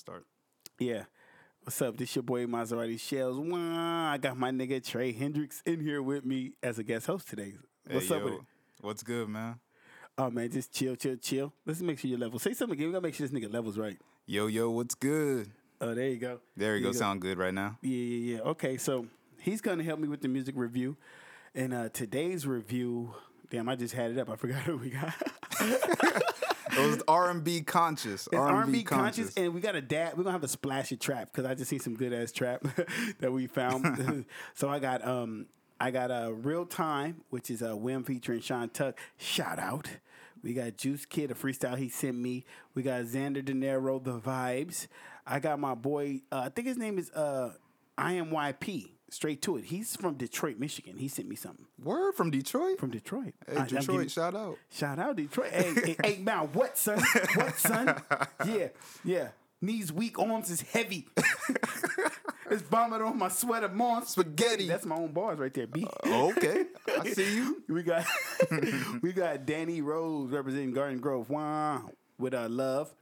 start. Yeah. What's up? This your boy Maserati Shells. Wah, I got my nigga Trey Hendricks in here with me as a guest host today. What's Hey, up with it? What's good, man? Oh man, just chill, chill, chill. Let's make sure your level. Say something again. We gotta make sure this nigga levels right. Yo, yo, what's good? Oh, there you go. There you There go. Sound good right now. Yeah, yeah, yeah. Okay, so he's gonna help me with the music review. And uh today's review, damn, I just had it up. I forgot who we got. Was R and B conscious. R and R&B conscious, and we got a dad. We're gonna have a splash of trap because I just seen some good ass trap that we found. so I got um I got a uh, real time, which is a Wim featuring Sean Tuck. Shout out. We got Juice Kid, a freestyle he sent me. We got Xander De Niro, the vibes. I got my boy. Uh, I think his name is uh I am YP. Straight to it. He's from Detroit, Michigan. He sent me something Word from Detroit. from Detroit. hey, I- Detroit, giving- shout out. Shout out Detroit. Hey, hey, hey, now what, son? What, son? Yeah, yeah. Knees weak, arms is heavy. it's vomit on my sweater, mom. Spaghetti. That's my own bars right there, B. okay, I see you. we got we got Danny Rose representing Garden Grove. Wow, with uh, love.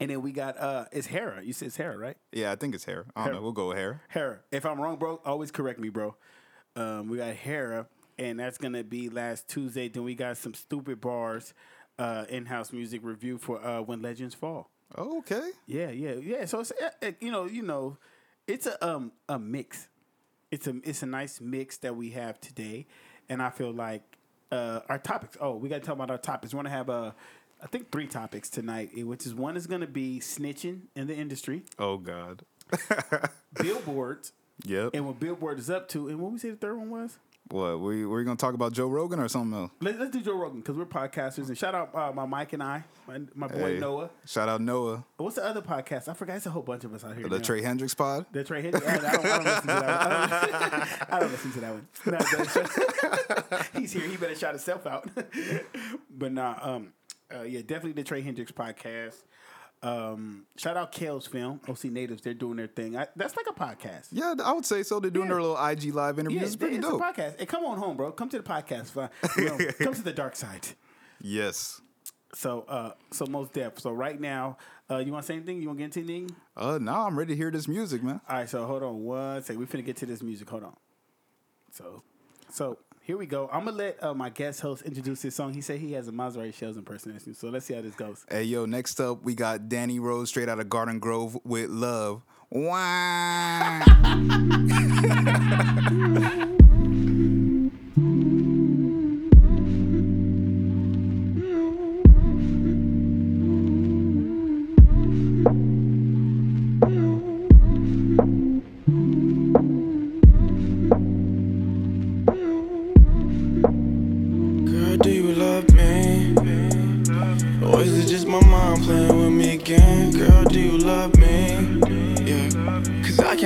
And then we got uh it's Hera. You said it's Hera, right? Yeah, I think it's hair. I don't Hair. know. We'll go with hair. Hera. If I'm wrong, bro, always correct me, bro. Um, we got Hera, and that's gonna be last Tuesday. Then we got some stupid bars, uh, in-house music review for uh, When Legends Fall. Okay. Yeah, yeah, yeah. So it's uh, uh, you know, you know, it's a um a mix. It's a it's a nice mix that we have today, and I feel like uh, our topics. Oh, we got to talk about our topics. We want to have uh, I think three topics tonight, eh, which is one is going to be snitching in the industry, Oh God. billboards, Yep. and what Billboard is up to, and what we say the third one was. What? We we gonna talk about Joe Rogan or something else? Let, let's do Joe Rogan because we're podcasters. And shout out uh, my Mike and I, my, my boy Hey, Noah. Shout out Noah, What's the other podcast? I forgot. It's a whole bunch of us out here. the now. Trey Hendricks pod. The Trey Henry. I, I, don't, I don't listen to that one. I don't, listen to that one. No, he's here. He better shout himself out. but nah, um, uh, yeah, definitely the Trey Hendricks podcast. Um, shout out Kale's Film, OC Natives. They're doing their thing. I, that's like a podcast. Yeah, I would say so. They're doing Yeah. their little IG live interviews. Yeah, it's pretty it's dope. a podcast. Hey, come on home, bro. Come to the podcast. You know, come to the dark side. Yes. So, uh, so most depth. So right now, uh, you want to say anything? You want to get into anything? Uh, now I'm ready to hear this music, man. All right, so hold on one second. We finna get to this music. Hold on. So, so here we go. I'm gonna let uh, my guest host introduce his song. He said he has a Maserati Shells impersonation. So let's see how this goes. Hey, yo, next up, we got Danny Rose straight out of Garden Grove with Love. Wow.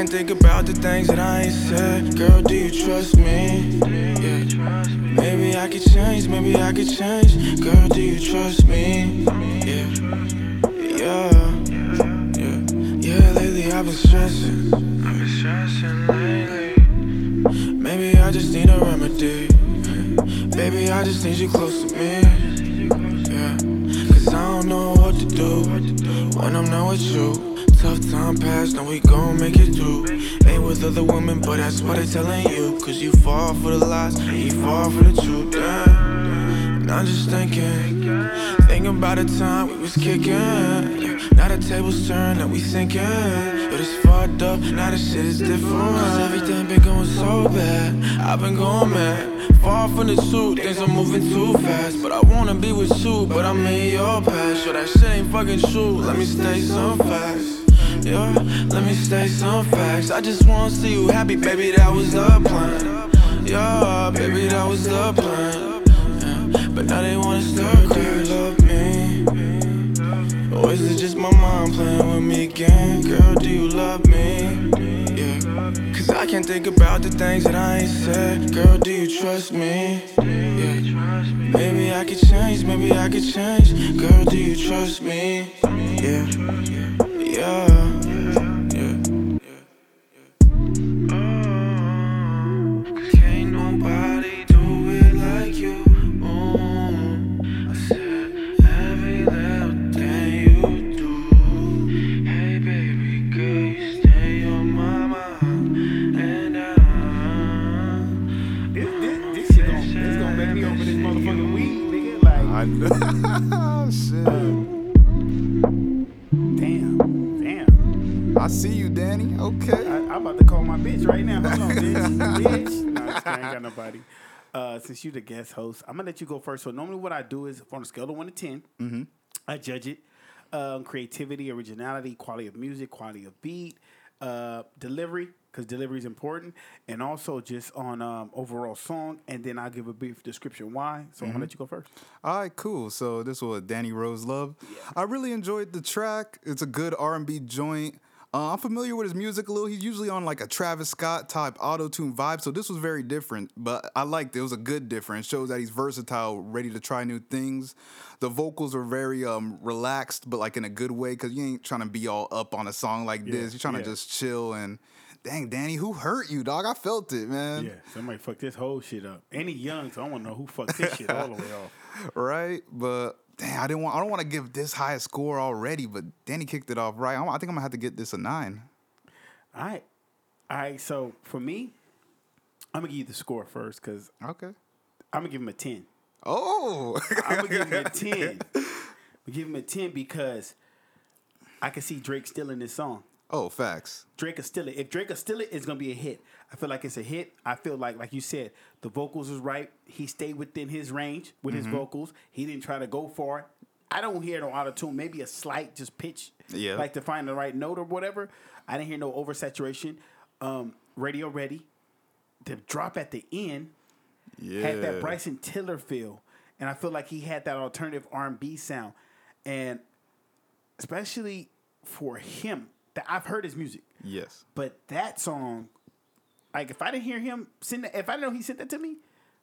Cause think about the things that I ain't said. Girl, do you trust me? Yeah. Maybe I could change, maybe I could change. Girl, do you trust me? Yeah. Yeah. Yeah. Yeah, lately I've been stressing. I've been stressing lately. Maybe I just need a remedy. Baby, I just need you close to me. Yeah. Cause I don't know what to do when I'm not with you. Tough time past, now we gon' make it through. Ain't with other women, but that's what they telling you. Cause you fall for the lies, and you fall for the truth. Damn. And I'm just thinking, thinking about the time we was kicking. Now the tables turn, now we sinking. But it's fucked up, now the shit is different. Cause everything been going so bad, I've been going mad. Far from the truth, things are moving too fast. But I wanna be with you, but I'm in your past. Sure, that shit ain't fucking true. Let me stay some facts. Yeah, let me stay some facts. I just wanna see you happy, baby. That was the plan. Yeah, baby, that was the plan. Yeah, but now they wanna start Do you love me? Or is it just my mind playing with me again? Girl, do you love me? Yeah. Cause I can't think about the things that I ain't said. Girl, do you trust me? Yeah. Maybe I could change, maybe I could change. Girl, do you trust me? Yeah. Yeah. I ain't got nobody. Uh, since you the guest host, I'm gonna let you go first. So normally, what I do is on a scale of one to 10 Mm-hmm. I judge it. Um, creativity, originality, quality of music, quality of beat, uh, delivery, because delivery is important, and also just on um, overall song. And then I'll give a brief description why. So I'm Mm-hmm. gonna let you go first. All right, cool. So this was Danny Rose Love. I really enjoyed the track. It's a good R&B joint. Uh, I'm familiar with his music a little. He's usually on like a Travis Scott type auto tune vibe, so this was very different. But I liked it. It was a good difference. Shows that he's versatile, ready to try new things. The vocals are very um, relaxed, but like in a good way, because you ain't trying to be all up on a song like this. You're trying yeah. to just chill and. Dang, Danny, who hurt you, dog? I felt it, man. Yeah, somebody fucked this whole shit up. Any young, so I want to know who fucked this shit all the way off. right? But damn, I didn't want. I don't want to give this high a score already. But Danny kicked it off right. I'm- think I'm gonna have to get this a nine. All right. All right. So for me, I'm gonna give you the score first because Okay. I'm gonna give him a ten. Oh, I'm gonna give him a ten. I'm give him a ten because I can see Drake stealing this song. oh, facts. Drake is steal it. If Drake is steal it, it's gonna be a hit. I feel like it's a hit. I feel like, like you said, the vocals is right. He stayed within his range with his vocals. He didn't try to go far. I don't hear no auto tune. Maybe a slight just pitch, Yeah. like to find the right note or whatever. I didn't hear no oversaturation. Um, Radio ready. The drop at the end Yeah. had that Bryson Tiller feel, and I feel like he had that alternative R and B sound, and especially for him, that I've heard his music, Yes. but that song, like if I didn't hear him send that, if I didn't know he sent that to me,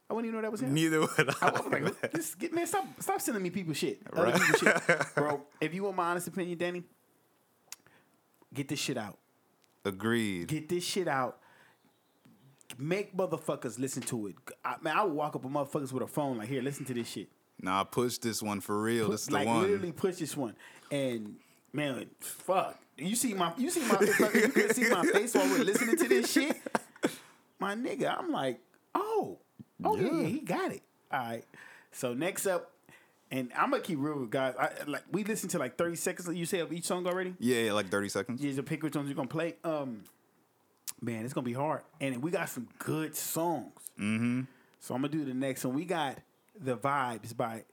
I wouldn't even know that was him. Neither would I I. was like, this, get, man, stop, stop sending me people shit, Right. people shit, bro. If you want my honest opinion, Danny, get this shit out. Agreed. Get this shit out. Make motherfuckers listen to it. I, man, I would walk up on motherfuckers with a phone like, here, listen to this shit. Nah, push this one for real. This is the like one. literally push this one. And man, fuck. You see my you see my you could see my face while we're listening to this shit. My nigga, I'm like, oh, oh yeah, Yeah. yeah he got it. All right. So next up, and I'm gonna keep real with guys. I, like we listened to like 30 seconds. You say of each song already. Yeah, yeah, like 30 seconds. You just pick which ones you're gonna play. Um, man, it's gonna be hard, and we got some good songs. Mm-hmm. So I'm gonna do the next one. We got the vibes by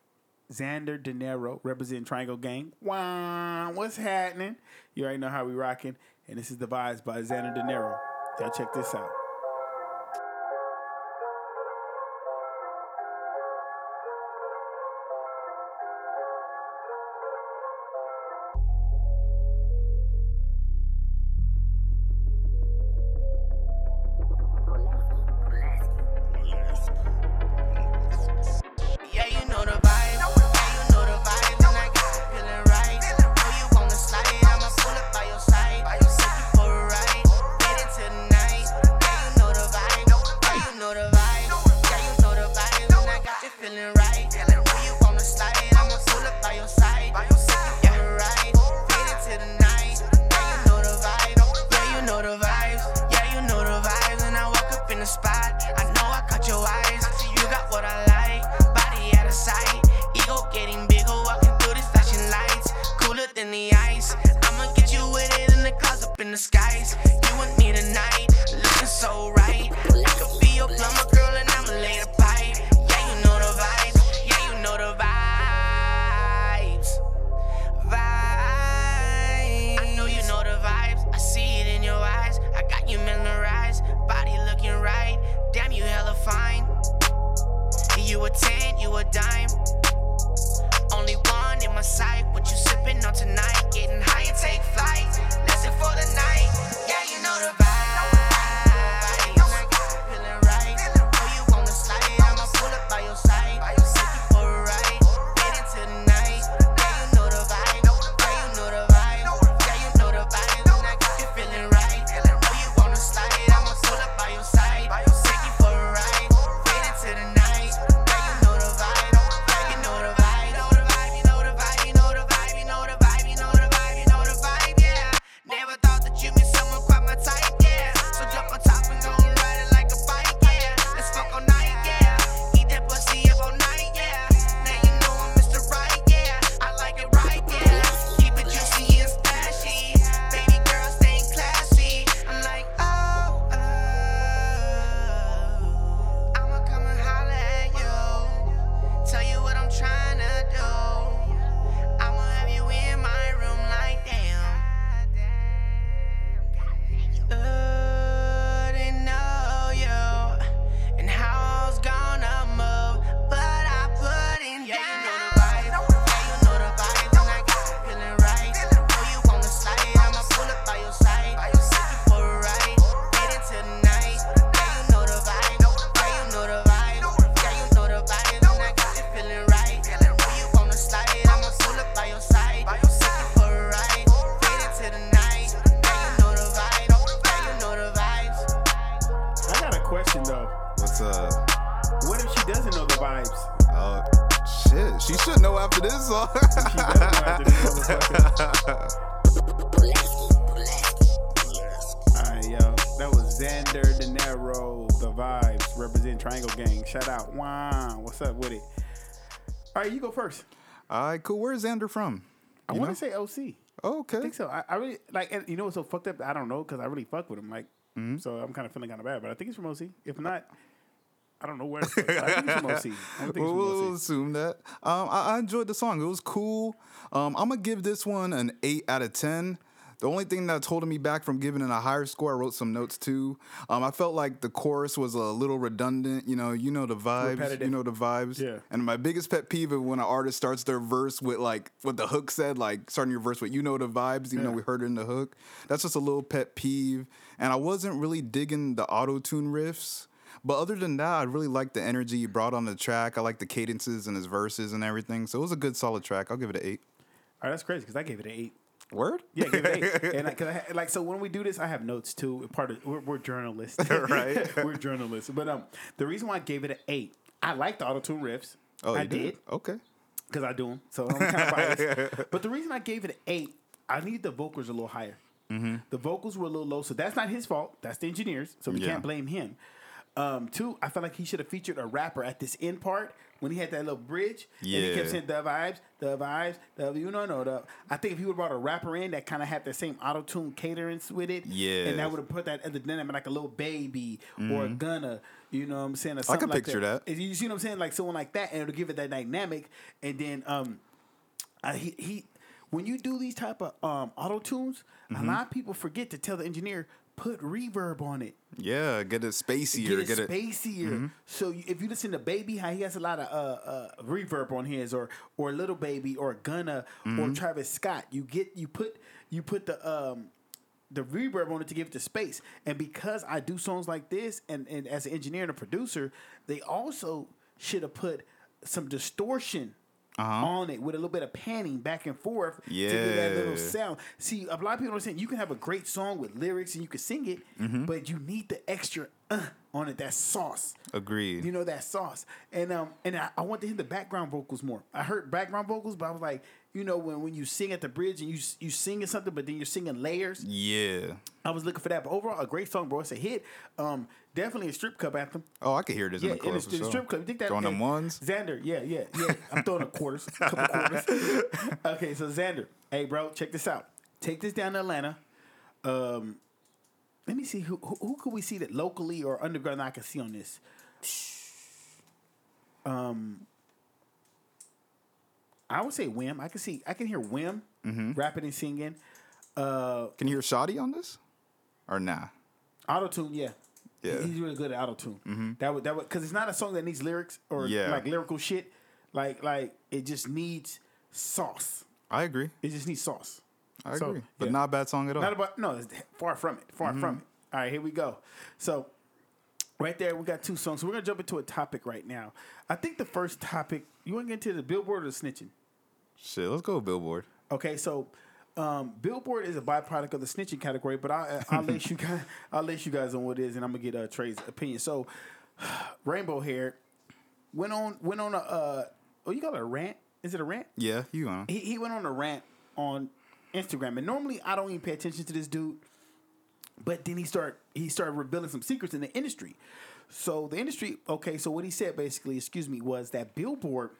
Xander De Niro, representing Triangle Gang. Wow, what's happening? You already know how we rocking, and this is the vibes by Xander De Niro. Y'all check this out. What's up with it? All right, you go first. All right, cool. Where's Xander from? I want to say OC. Oh, okay. I think so. I, I really like, and you know what's so fucked up? I don't know because I really fuck with him. Like, Mm-hmm. so I'm kind of feeling kind of bad, but I think he's from OC. If not, I don't know where. but I think he's from OC. I think from we'll OC. assume that. Um, I, I enjoyed the song. It was cool. Um, I'm gonna give this one an eight out of ten. The only thing that's holding me back from giving it a higher score, I wrote some notes too. Um, I felt like the chorus was a little redundant. You know, you know the vibes. Repetitive. You know the vibes. Yeah. And my biggest pet peeve is when an artist starts their verse with like what the hook said, like starting your verse with "you know the vibes," even though we heard it in the hook. That's just a little pet peeve. And I wasn't really digging the auto tune riffs. But other than that, I really liked the energy he brought on the track. I like the cadences and his verses and everything. So it was a good, solid track. I'll give it an eight. All right, that's crazy because I gave it an eight. Word? Yeah, give eight. and I, cause I, ha- like so when we do this, I have notes too. Part of we're, we're journalists, Right. we're journalists. But um, the reason why I gave it an eight, I like the auto tune riffs. Oh, I you did Okay. because I do them. So I'm kind of biased. but the reason I gave it an eight, I need the vocals a little higher. Mm-hmm. The vocals were a little low, so that's not his fault. That's the engineers, so we Yeah. can't blame him. Um, two, I felt like he should have featured a rapper at this end part when he had that little bridge. And he kept saying the vibes, the vibes, the you know no the. I think if he would have brought a rapper in that kind of had the same auto tune caterance with it, Yeah. and that would have put that other dynamic like a Lil Baby or a Gunna. You know what I'm saying? Mm-hmm. I can like picture that. You see what I'm saying? Like someone like that, and it'll give it that dynamic. And then um, uh, he, he when you do these type of um auto tunes, Mm-hmm. a lot of people forget to tell the engineer put reverb on it. Yeah, get it spacier. Get it Get it. Mm-hmm. spacier. So if you listen to Baby, how he has a lot of uh, uh, reverb on his, or or Lil Baby, or Gunna, Mm-hmm. or Travis Scott, you get you put you put the um the reverb on it to give it the space. And because I do songs like this, and, and as an engineer and a producer, they also should have put some distortion Uh-huh. on it with a little bit of panning back and forth to give that little sound. See, a lot of people don't understand you can have a great song with lyrics and you can sing it, Mm-hmm. but you need the extra uh on it, that sauce. Agreed. You know that sauce, and um, and I, I want to hear the background vocals more. I heard background vocals, but I was like, you know, when, when you sing at the bridge and you you singing something, but then you're singing layers. yeah. I was looking for that, but overall, a great song, bro. It's a hit. Um, definitely a strip club anthem. Oh, I could hear this Yeah, in the club in the strip club. You think that Throwing them ones. Xander, yeah, yeah, yeah. I'm throwing a quarters, couple quarters. okay, so Xander, hey, bro, check this out. Take this down to Atlanta. Um, let me see who who, who could we see that locally or underground I can see on this. Um, I would say Wim. I can see. I can hear Wim Mm-hmm. rapping and singing. Uh, Can you hear Shoddy on this? Or nah? Auto tune, yeah. Yeah. Mm-hmm. He's really good at auto tune. That would that would because it's not a song that needs lyrics or Yeah. like lyrical shit. Like like it just needs sauce. I agree. It just needs sauce. I So, agree. But yeah. not a bad song at all. Not about no, it's far from it. Far Mm-hmm. from it. All right, here we go. So right there, we got two songs. So we're gonna jump into a topic right now. I think the first topic you want to get into the billboard or the snitching. Shit, let's go Billboard. Okay, so um, Billboard is a byproduct of the snitching category, but I'll, I'll let you guys I'll let you guys on what it is, and I'm gonna get uh, Trey's opinion. So, Rainbow Hair went on went on a uh, oh you got a rant? Is it a rant? Yeah, you on. He, he went on a rant on Instagram, and normally I don't even pay attention to this dude, but then he start he started revealing some secrets in the industry. So the industry, okay, so what he said basically, excuse me, was that Billboard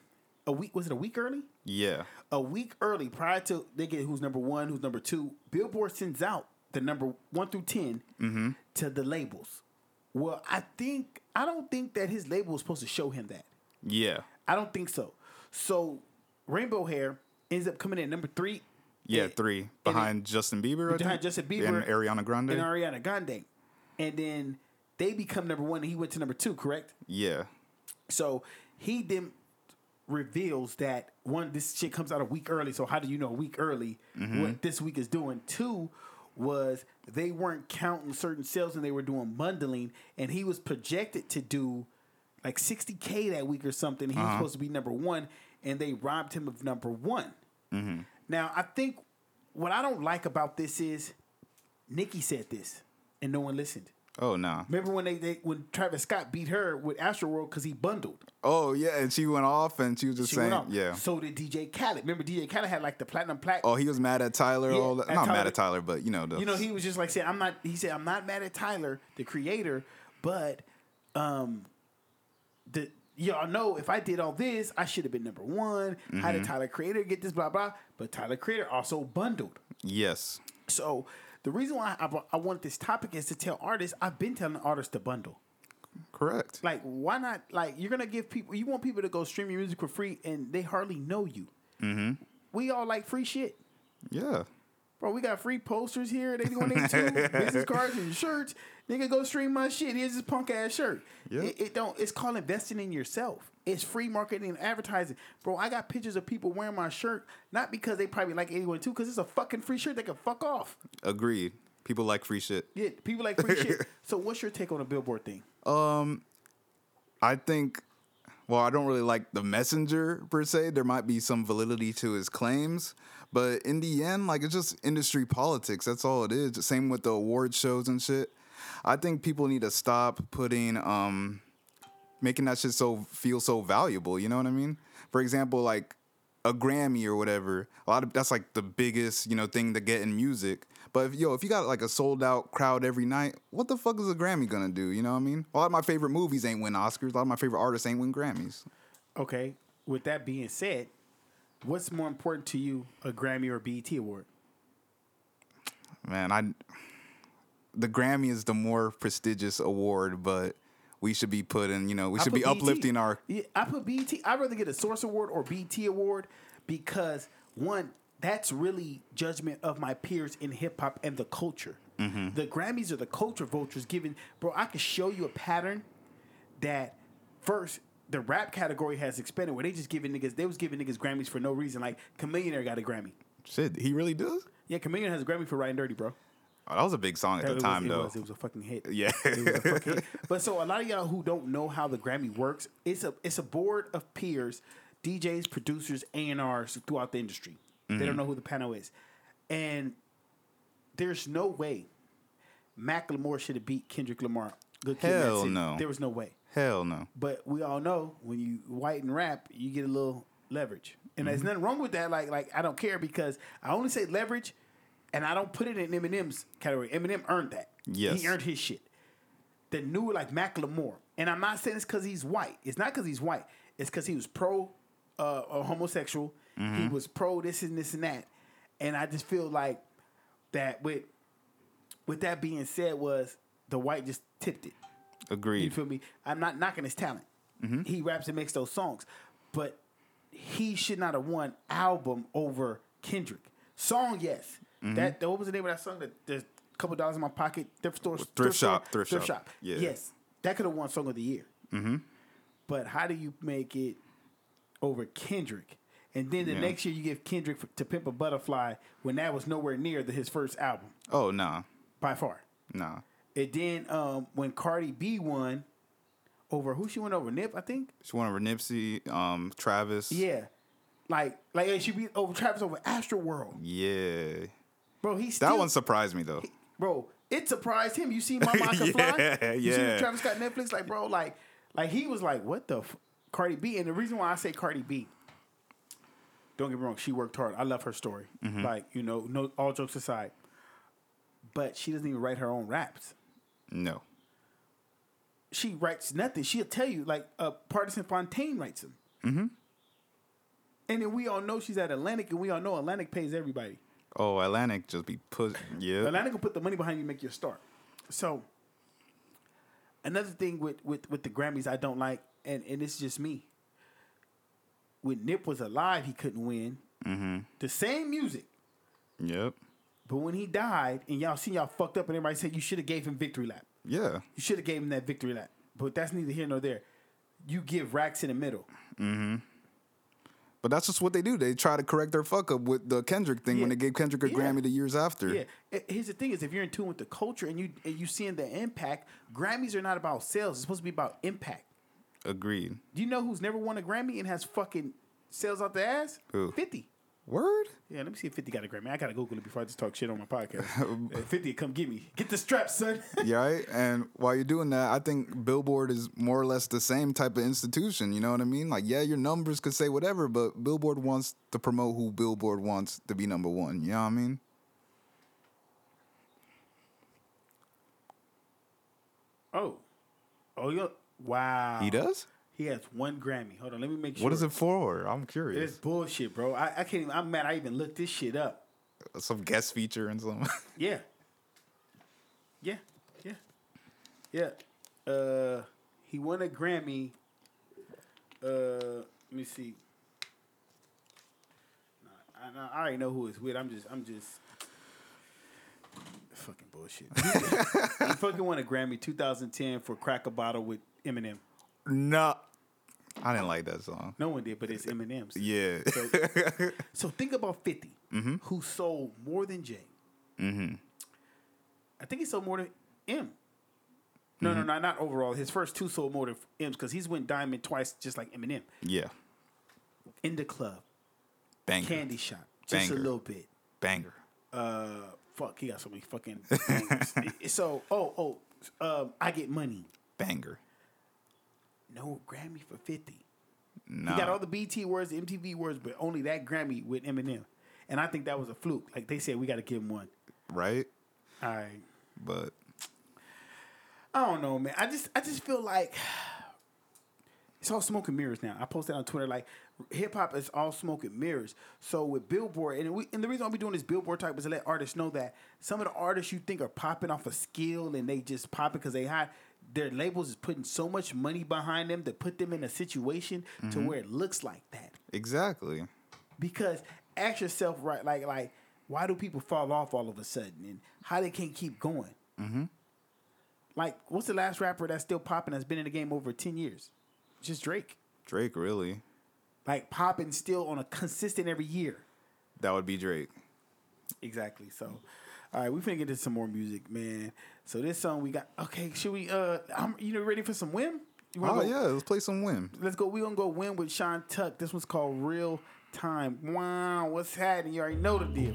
a week was it a week early? Yeah. a week early prior to they get who's number one, who's number two. Billboard sends out the number one through 10 mm-hmm. to the labels. Well, I think I don't think that his label was supposed to show him that. Yeah. I don't think so. So Rainbow Hair ends up coming in number three. Yeah, and- three. Behind Justin Bieber. Behind? Justin Bieber And Ariana Grande. and Ariana Grande, and then they become number one, and he went to number two. Correct. yeah. So he then reveals that one, this shit comes out a week early. So how do you know a week early mm-hmm. what this week is doing? Two was they weren't counting certain sales and they were doing bundling, and he was projected to do like 60k that week or something. He was uh-huh. supposed to be number one, and they robbed him of number one. Mm-hmm. Now I think what I don't like about this is Nicki said this, and no one listened. Oh no. Remember when they, they when Travis Scott beat her with Astroworld because he bundled. Oh yeah, and she went off and she was just She saying, yeah. So did DJ Khaled. Remember DJ Khaled had like the platinum plaque. Oh, he was mad at Tyler. Yeah, all that. at Not mad at Tyler, but you know the. You know, he was just like saying, "I'm not." He said, "I'm not mad at Tyler, the creator, but um, the y'all know if I did all this, I should have been number one. How Mm-hmm. did Tyler Creator get this? Blah blah. But Tyler Creator also bundled. yes. So the reason why I, I want this topic is to tell artists. I've been telling artists to bundle. Correct. Like, why not? Like, you're gonna give people. You want people to go stream your music for free, and they hardly know you. Mm-hmm. We all like free shit. yeah. Bro, we got free posters here. They want they too. business cards and shirts. Nigga, go stream my shit. Here's this punk ass shirt. Yeah. It, it don't. It's called investing in yourself. It's free marketing and advertising, bro. I got pictures of people wearing my shirt, not because they probably like 81 too, because it's a fucking free shirt. They can fuck off. Agreed. People like free shit. Yeah, people like free shit. So, what's your take on the billboard thing? Um I think. Well, I don't really like the messenger per se. There might be some validity to his claims, but in the end, like it's just industry politics. That's all it is. Same with the award shows and shit. I think people need to stop putting um making that shit so feel so valuable. You know what I mean? For example, like a Grammy or whatever. A lot of that's like the biggest you know thing to get in music. But if, yo, if you got like a sold out crowd every night, what the fuck is a Grammy gonna do? You know what I mean? A lot of my favorite movies ain't win Oscars. A lot of my favorite artists ain't win Grammys. Okay. With that being said, what's more important to you, a Grammy or BET award? Man, I the Grammy is the more prestigious award, but we should be putting, you know, we I should be BET. uplifting our Yeah, I put BT. I'd rather get a Source Award or BT Award because one, that's really judgment of my peers in hip hop and the culture. Mm-hmm. The Grammys are the culture vultures giving. Bro, I can show you a pattern that first the rap category has expanded where they just giving niggas. They was giving niggas Grammys for no reason. Like Chamillionaire got a Grammy. shit. He really does. Yeah, Chameleon has a Grammy for Riding Dirty, bro. Oh, that was a big song at It the was- time, it though. Was, it was a fucking hit. Yeah. it was a fucking hit. But so a lot of y'all who don't know how the Grammy works, it's a it's a board of peers, DJs, producers, A and R's throughout the industry. They Mm-hmm. don't know who the panel is, and there's no way Macklemore should have beat Kendrick Lamar. Good Kid, Hell no. There was no way. Hell no. But we all know when you white and rap, you get a little leverage, and there's nothing wrong with that. Like, like I don't care because I only say leverage, and I don't put it in Eminem's category. Eminem earned that. Yes. he earned his shit. The new like Macklemore, and I'm not saying it's because he's white. It's not because he's white. It's because he was pro uh, uh, homosexual. He was pro this and this and that, and I just feel like that. With with that being said, was the white just tipped it. Agreed. You feel me? I'm not knocking his talent. He raps and makes those songs, but he should not have won album over Kendrick. Song, yes. That, that what was the name of that song? That there's a couple dollars in my pocket. Thrift store, Thrift shop, store? thrift shop. Yeah. Yes, that could have won song of the year. Mm-hmm. But how do you make it over Kendrick? And then the Yeah. next year you give Kendrick f- to Pimp a Butterfly when that was nowhere near the, his first album Oh nah, by far. nah. And then um, when Cardi B won over who she went over Nip, I think. She won over Nipsey, um, Travis. Yeah, like like she beat over Travis over Astro World, Yeah. Bro. He still, That one surprised me though. bro. It surprised him. You see Mama I Can Fly? Yeah, You see yeah. when Travis got Netflix? Like, bro, like, like he was like, what the f-? Cardi B? And the reason why I say Cardi B, don't get me wrong, she worked hard. I love her story. Mm-hmm. Like, you know, no, all jokes aside, but she doesn't even write her own raps. No. she writes nothing. She'll tell you like uh, Pardison Fontaine writes them. Mm-hmm. And then we all know she's at Atlantic, and we all know Atlantic pays everybody. Oh, Atlantic just be put. Yeah. Atlantic will put the money behind you, make you a star. So another thing with with with the Grammys, I don't like, and and it's just me. When Nip was alive, he couldn't win. Mm-hmm. The same music, Yep. but when he died, and y'all see y'all fucked up, and everybody said you should have gave him victory lap. Yeah. You should have gave him that victory lap. But that's neither here nor there. You give racks in the middle. But that's just what they do. They try to correct their fuck up with the Kendrick thing when they gave Kendrick a Yeah. Grammy the years after. Yeah. Here's the thing: is if you're in tune with the culture and you and you seeing the impact, Grammys are not about sales. It's supposed to be about impact. Agreed. Do you know who's never won a Grammy and has fucking sales out the ass? Who? Fifty. Word? Yeah, let me see if 50 got a Grammy. I gotta Google it before I just talk shit on my podcast. Uh, 50, come get me. Get the strap, son. Yeah, right. And while you're doing that, I think Billboard is more or less the same type of institution. You know what I mean? Like, yeah, your numbers could say whatever, but Billboard wants to promote who Billboard wants to be number one. You know what I mean? oh. Oh, yeah. Wow. He does. He has one Grammy. Hold on, let me make sure. What is it for? I'm curious. It's bullshit, bro. I, I can't even. I'm mad. I even looked this shit up. Some guest feature and something. Yeah. Yeah. Yeah. Yeah. Uh, he won a Grammy. Uh, let me see. Nah, I, I already know who it's with. I'm just. I'm just. Fucking bullshit. he fucking won a Grammy 2010 for "Crack a Bottle" with Eminem. No, I didn't like that song. No one did, but it's Eminem's. Yeah. So, so think about 50, who sold more than Jay. Mm-hmm. I think he sold more than M. No, no, no, not overall. His first two sold more than M's because he's went diamond twice, just like Eminem. yeah. In the club, Banger. candy shop, just Banger. a little bit. Banger. Uh, fuck, he got so many fucking. bangers. so, oh, oh, um, I get money. Banger. No Grammy for 50. No. He got all the BT words, MTV words, but only that Grammy with Eminem. And I think that was a fluke. Like they said, we got to give him one. right? All right. But I don't know, man. I just I just feel like it's all smoke and mirrors now. I posted on Twitter like hip hop is all smoke and mirrors. So with Billboard, and we and the reason why we doing this Billboard type is to let artists know that some of the artists you think are popping off a skill and they just popping because they hot. Their labels is putting so much money behind them to put them in a situation to where it looks like that. exactly. Because ask yourself right, like like why do people fall off all of a sudden and how they can't keep going? Mm-hmm. Like, what's the last rapper that's still popping that's been in the game over ten years? Just Drake. Drake really. Like popping still on a consistent every year. That would be Drake. Exactly. So, all right, we finna get into some more music, man. So this song we got. Okay, should we? Uh, I'm, you know, ready for some Wim? You Oh go- yeah, let's play some Wim. Let's go. We gonna go Wim with Sean Tuck. This one's called Real Time. Wow, what's happening? You already know the deal.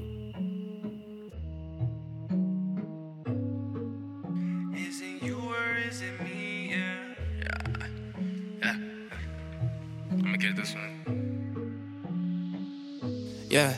Is it you or is it me? Yeah. Yeah. I'm gonna get this one. Yeah.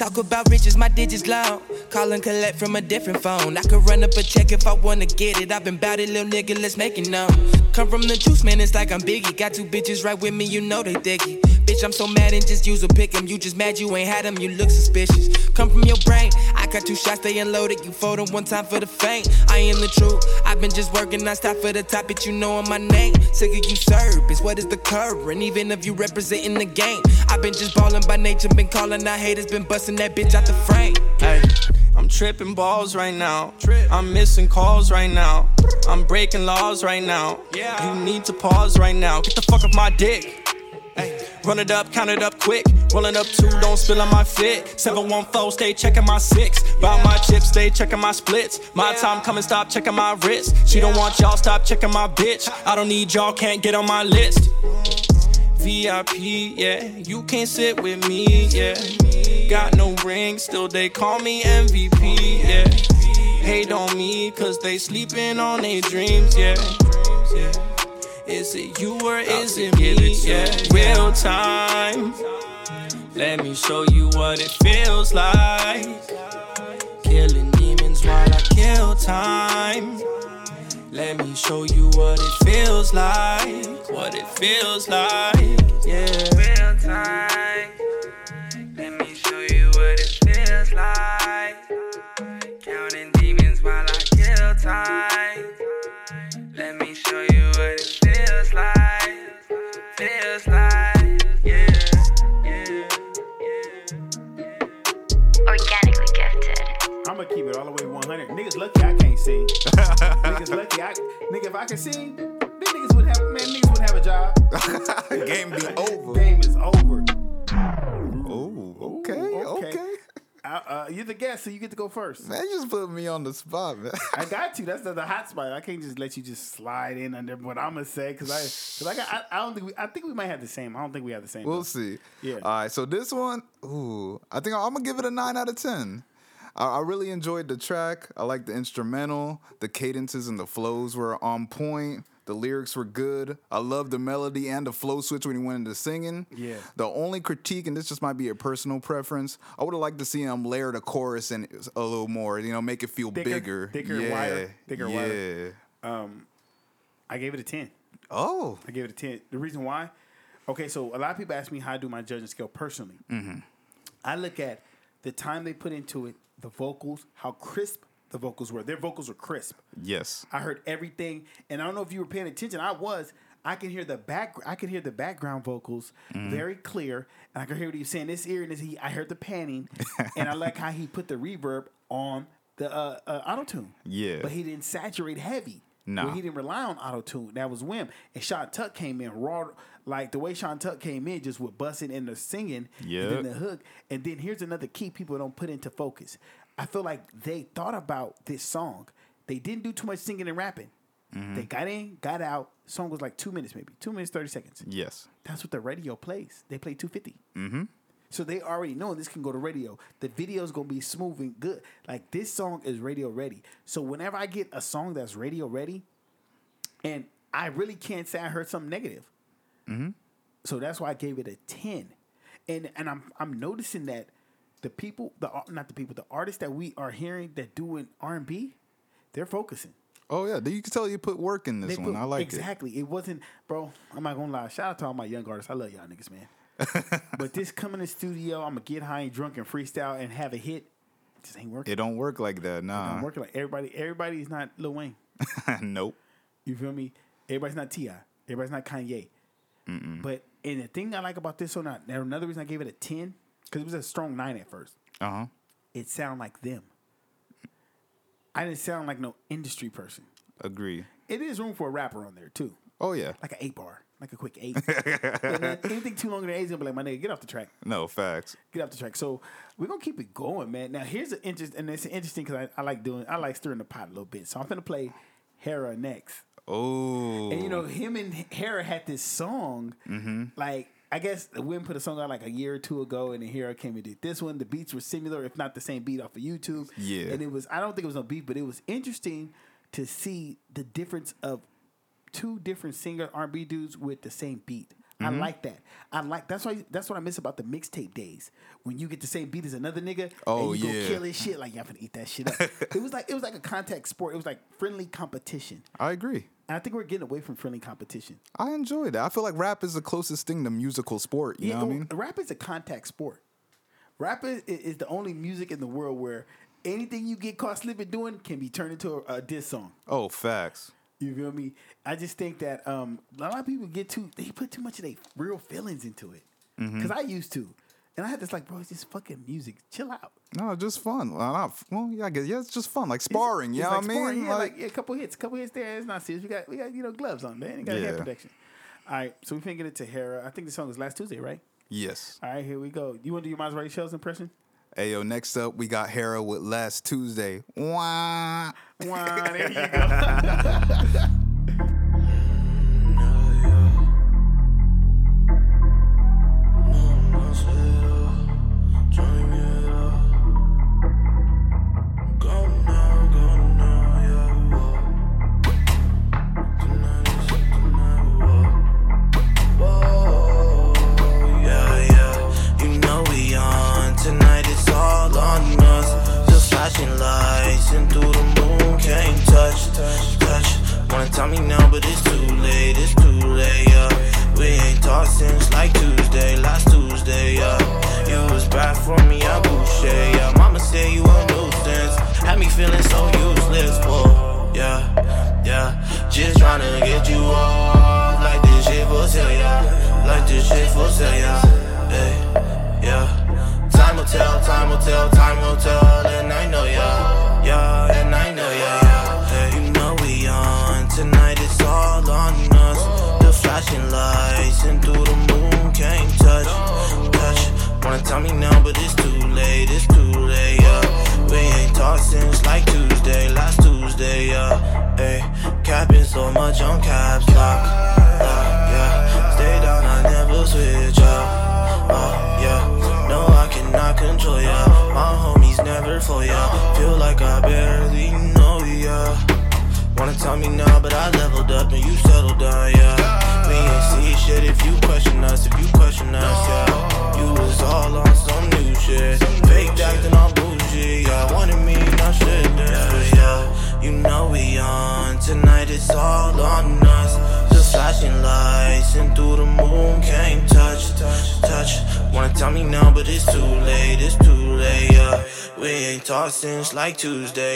Talk about riches, my digits loud. Call and collect from a different phone. I could run up a check if I wanna get it. I've been bout it, little nigga, let's make it known. Come from the juice, man, it's like I'm Biggie. Got two bitches right with me, you know they dicky. Bitch, I'm so mad and just use a pick 'em. You just mad you ain't had 'em, you look suspicious. Come from your brain, I got two shots, they unloaded. You fold 'em one time for the fame. I am the truth. I've been just working, I stop for the top, bitch, you know my name. Sick of you serpents, what is the current? Even if you representing the game. I've been just ballin' by nature, been calling out haters, been busting that bitch out the frame. Hey, I'm tripping balls right now. I'm missing calls right now. I'm breaking laws right now. You need to pause right now. Get the fuck off my dick. Hey, run it up, count it up quick. Rolling up two, don't spill on my fit. 714, stay checking my six. Bout my chips, stay checking my splits. My time coming, stop checking my wrist. She don't want y'all, stop checking my bitch. I don't need y'all, can't get on my list. VIP, yeah. You can't sit with me, yeah. Got no ring, still they call me MVP, yeah. Hate on me, cause they sleeping on their dreams, yeah. Yeah. Is it you or is it me, yeah? Real time. Let me show you what it feels like. Killing demons while I kill time. Let me show you what it feels like. What it feels like, yeah. real time. So you get to go first. Man, you just put me on the spot, man. I got you. That's the, the hot spot. I can't just let you just slide in under what I'm gonna say because I, cause I got. I, I don't think. We, I think we might have the same. I don't think we have the same. We'll though. see. Yeah. All right. So this one, ooh, I think I'm gonna give it a nine out of ten. I, I really enjoyed the track. I like the instrumental. The cadences and the flows were on point. The lyrics were good. I love the melody and the flow switch when he went into singing. Yeah. The only critique, and this just might be a personal preference, I would have liked to see him layer the chorus in a little more. You know, make it feel Thicker- bigger. thicker yeah. wire, thicker yeah. wire. I gave it a ten. Oh. I gave it a ten. The reason why, okay, so a lot of people ask me how I do my judging scale personally. Mm-hmm. I look at the time they put into it, the vocals, how crisp the vocals were. Their vocals were crisp. Yes. I heard everything, and I don't know if you were paying attention. I was. I can hear the back. I can hear the background vocals very clear, and I can hear what he was saying. This ear and this. He, I heard the panning, and I like how he put the reverb on the uh, uh, auto tune. Yeah. but he didn't saturate heavy. Nah. He didn't rely on auto tune. That was Wim. And Sean Tuck came in raw, like the way Sean Tuck came in, just with busting and the singing, yeah, and then the hook. And then here's another key people don't put into focus. I feel like they thought about this song. They didn't do too much singing and rapping. Mm-hmm. They got in, got out. Song was like two minutes, maybe two minutes thirty seconds. Yes. That's what the radio plays. They play 250. Mm-hmm. So they already know this can go to radio. The video's gonna be smooth and good. Like this song is radio ready. So whenever I get a song that's radio ready, and I really can't say I heard something negative. So that's why I gave it a 10. And and I'm I'm noticing that the people, the uh, not the people, the artists that we are hearing that doing R and B, they're focusing. Oh yeah. You can tell you put work in this They one. put- I like exactly. It. wasn't, bro. I'm not gonna lie. Shout out to all my young artists. I love y'all niggas, man. but this coming in the studio, I'm gonna get high and drunk and freestyle and have a hit. It just ain't working. It don't work like that. Nah, I'm Nah. working like everybody. Everybody's not Lil Wayne. nope. You feel me? Everybody's not Ti. Everybody's not Kanye. But and the thing I like about this song, another reason I gave it a ten because it was a strong nine at first. Uh huh. It sounded like them. I didn't sound like no industry person. Agree. It is room for a rapper on there too. Oh yeah. like an eight bar, like a quick eight. Anything too long than eight is gonna be like, my nigga, get off the track, No facts. get off the track. So we're gonna keep it going, man. Now here's an interest, and it's interesting because I, I like doing, I like stirring the pot a little bit. So I'm gonna play Hera next, Oh. and you know him and Hera had this song, Mm-hmm. like. I guess the Win put a song out like a year or two ago, and then Hera came and did this one. The beats were similar, if not the same beat off of YouTube. Yeah. and it was. I don't think it was no beat, but it was interesting to see the difference of two different singer R and B dudes with the same beat. I Mm-hmm. like that. I like that's why that's what I miss about the mixtape days when you get the same beat as another nigga. Oh, and you yeah. go kill his shit like y'all finna eat that shit up. it was like it was like a contact sport. It was like friendly competition. I agree. And I think we're getting away from friendly competition. I enjoy that. I feel like rap is the closest thing to musical sport. You know what I mean? Rap is a contact sport. Rap is, is the only music in the world where anything you get caught slipping doing can be turned into a, a diss song. Oh, facts. You feel me? I just think that um, a lot of people get too they put too much of their real feelings into it. Mm-hmm. Because I used to, and I had this like, bro, it's just fucking music. Chill out. No, just fun. Well, not, well, yeah, I guess yeah, it's just fun, like sparring. you It's know like what I mean? Yeah, like, yeah, a couple hits, couple hits there. It's not serious. We got we got you know gloves on, man. We got hair protection. All right, so we finna get it to Hera. I think the song was last Tuesday, right? yes. All right, here we go. You want to do your Maserati Shells impression? Hey, yo, next up, we got Hera with Last Tuesday. Wah. Wow, there you go. like Tuesday,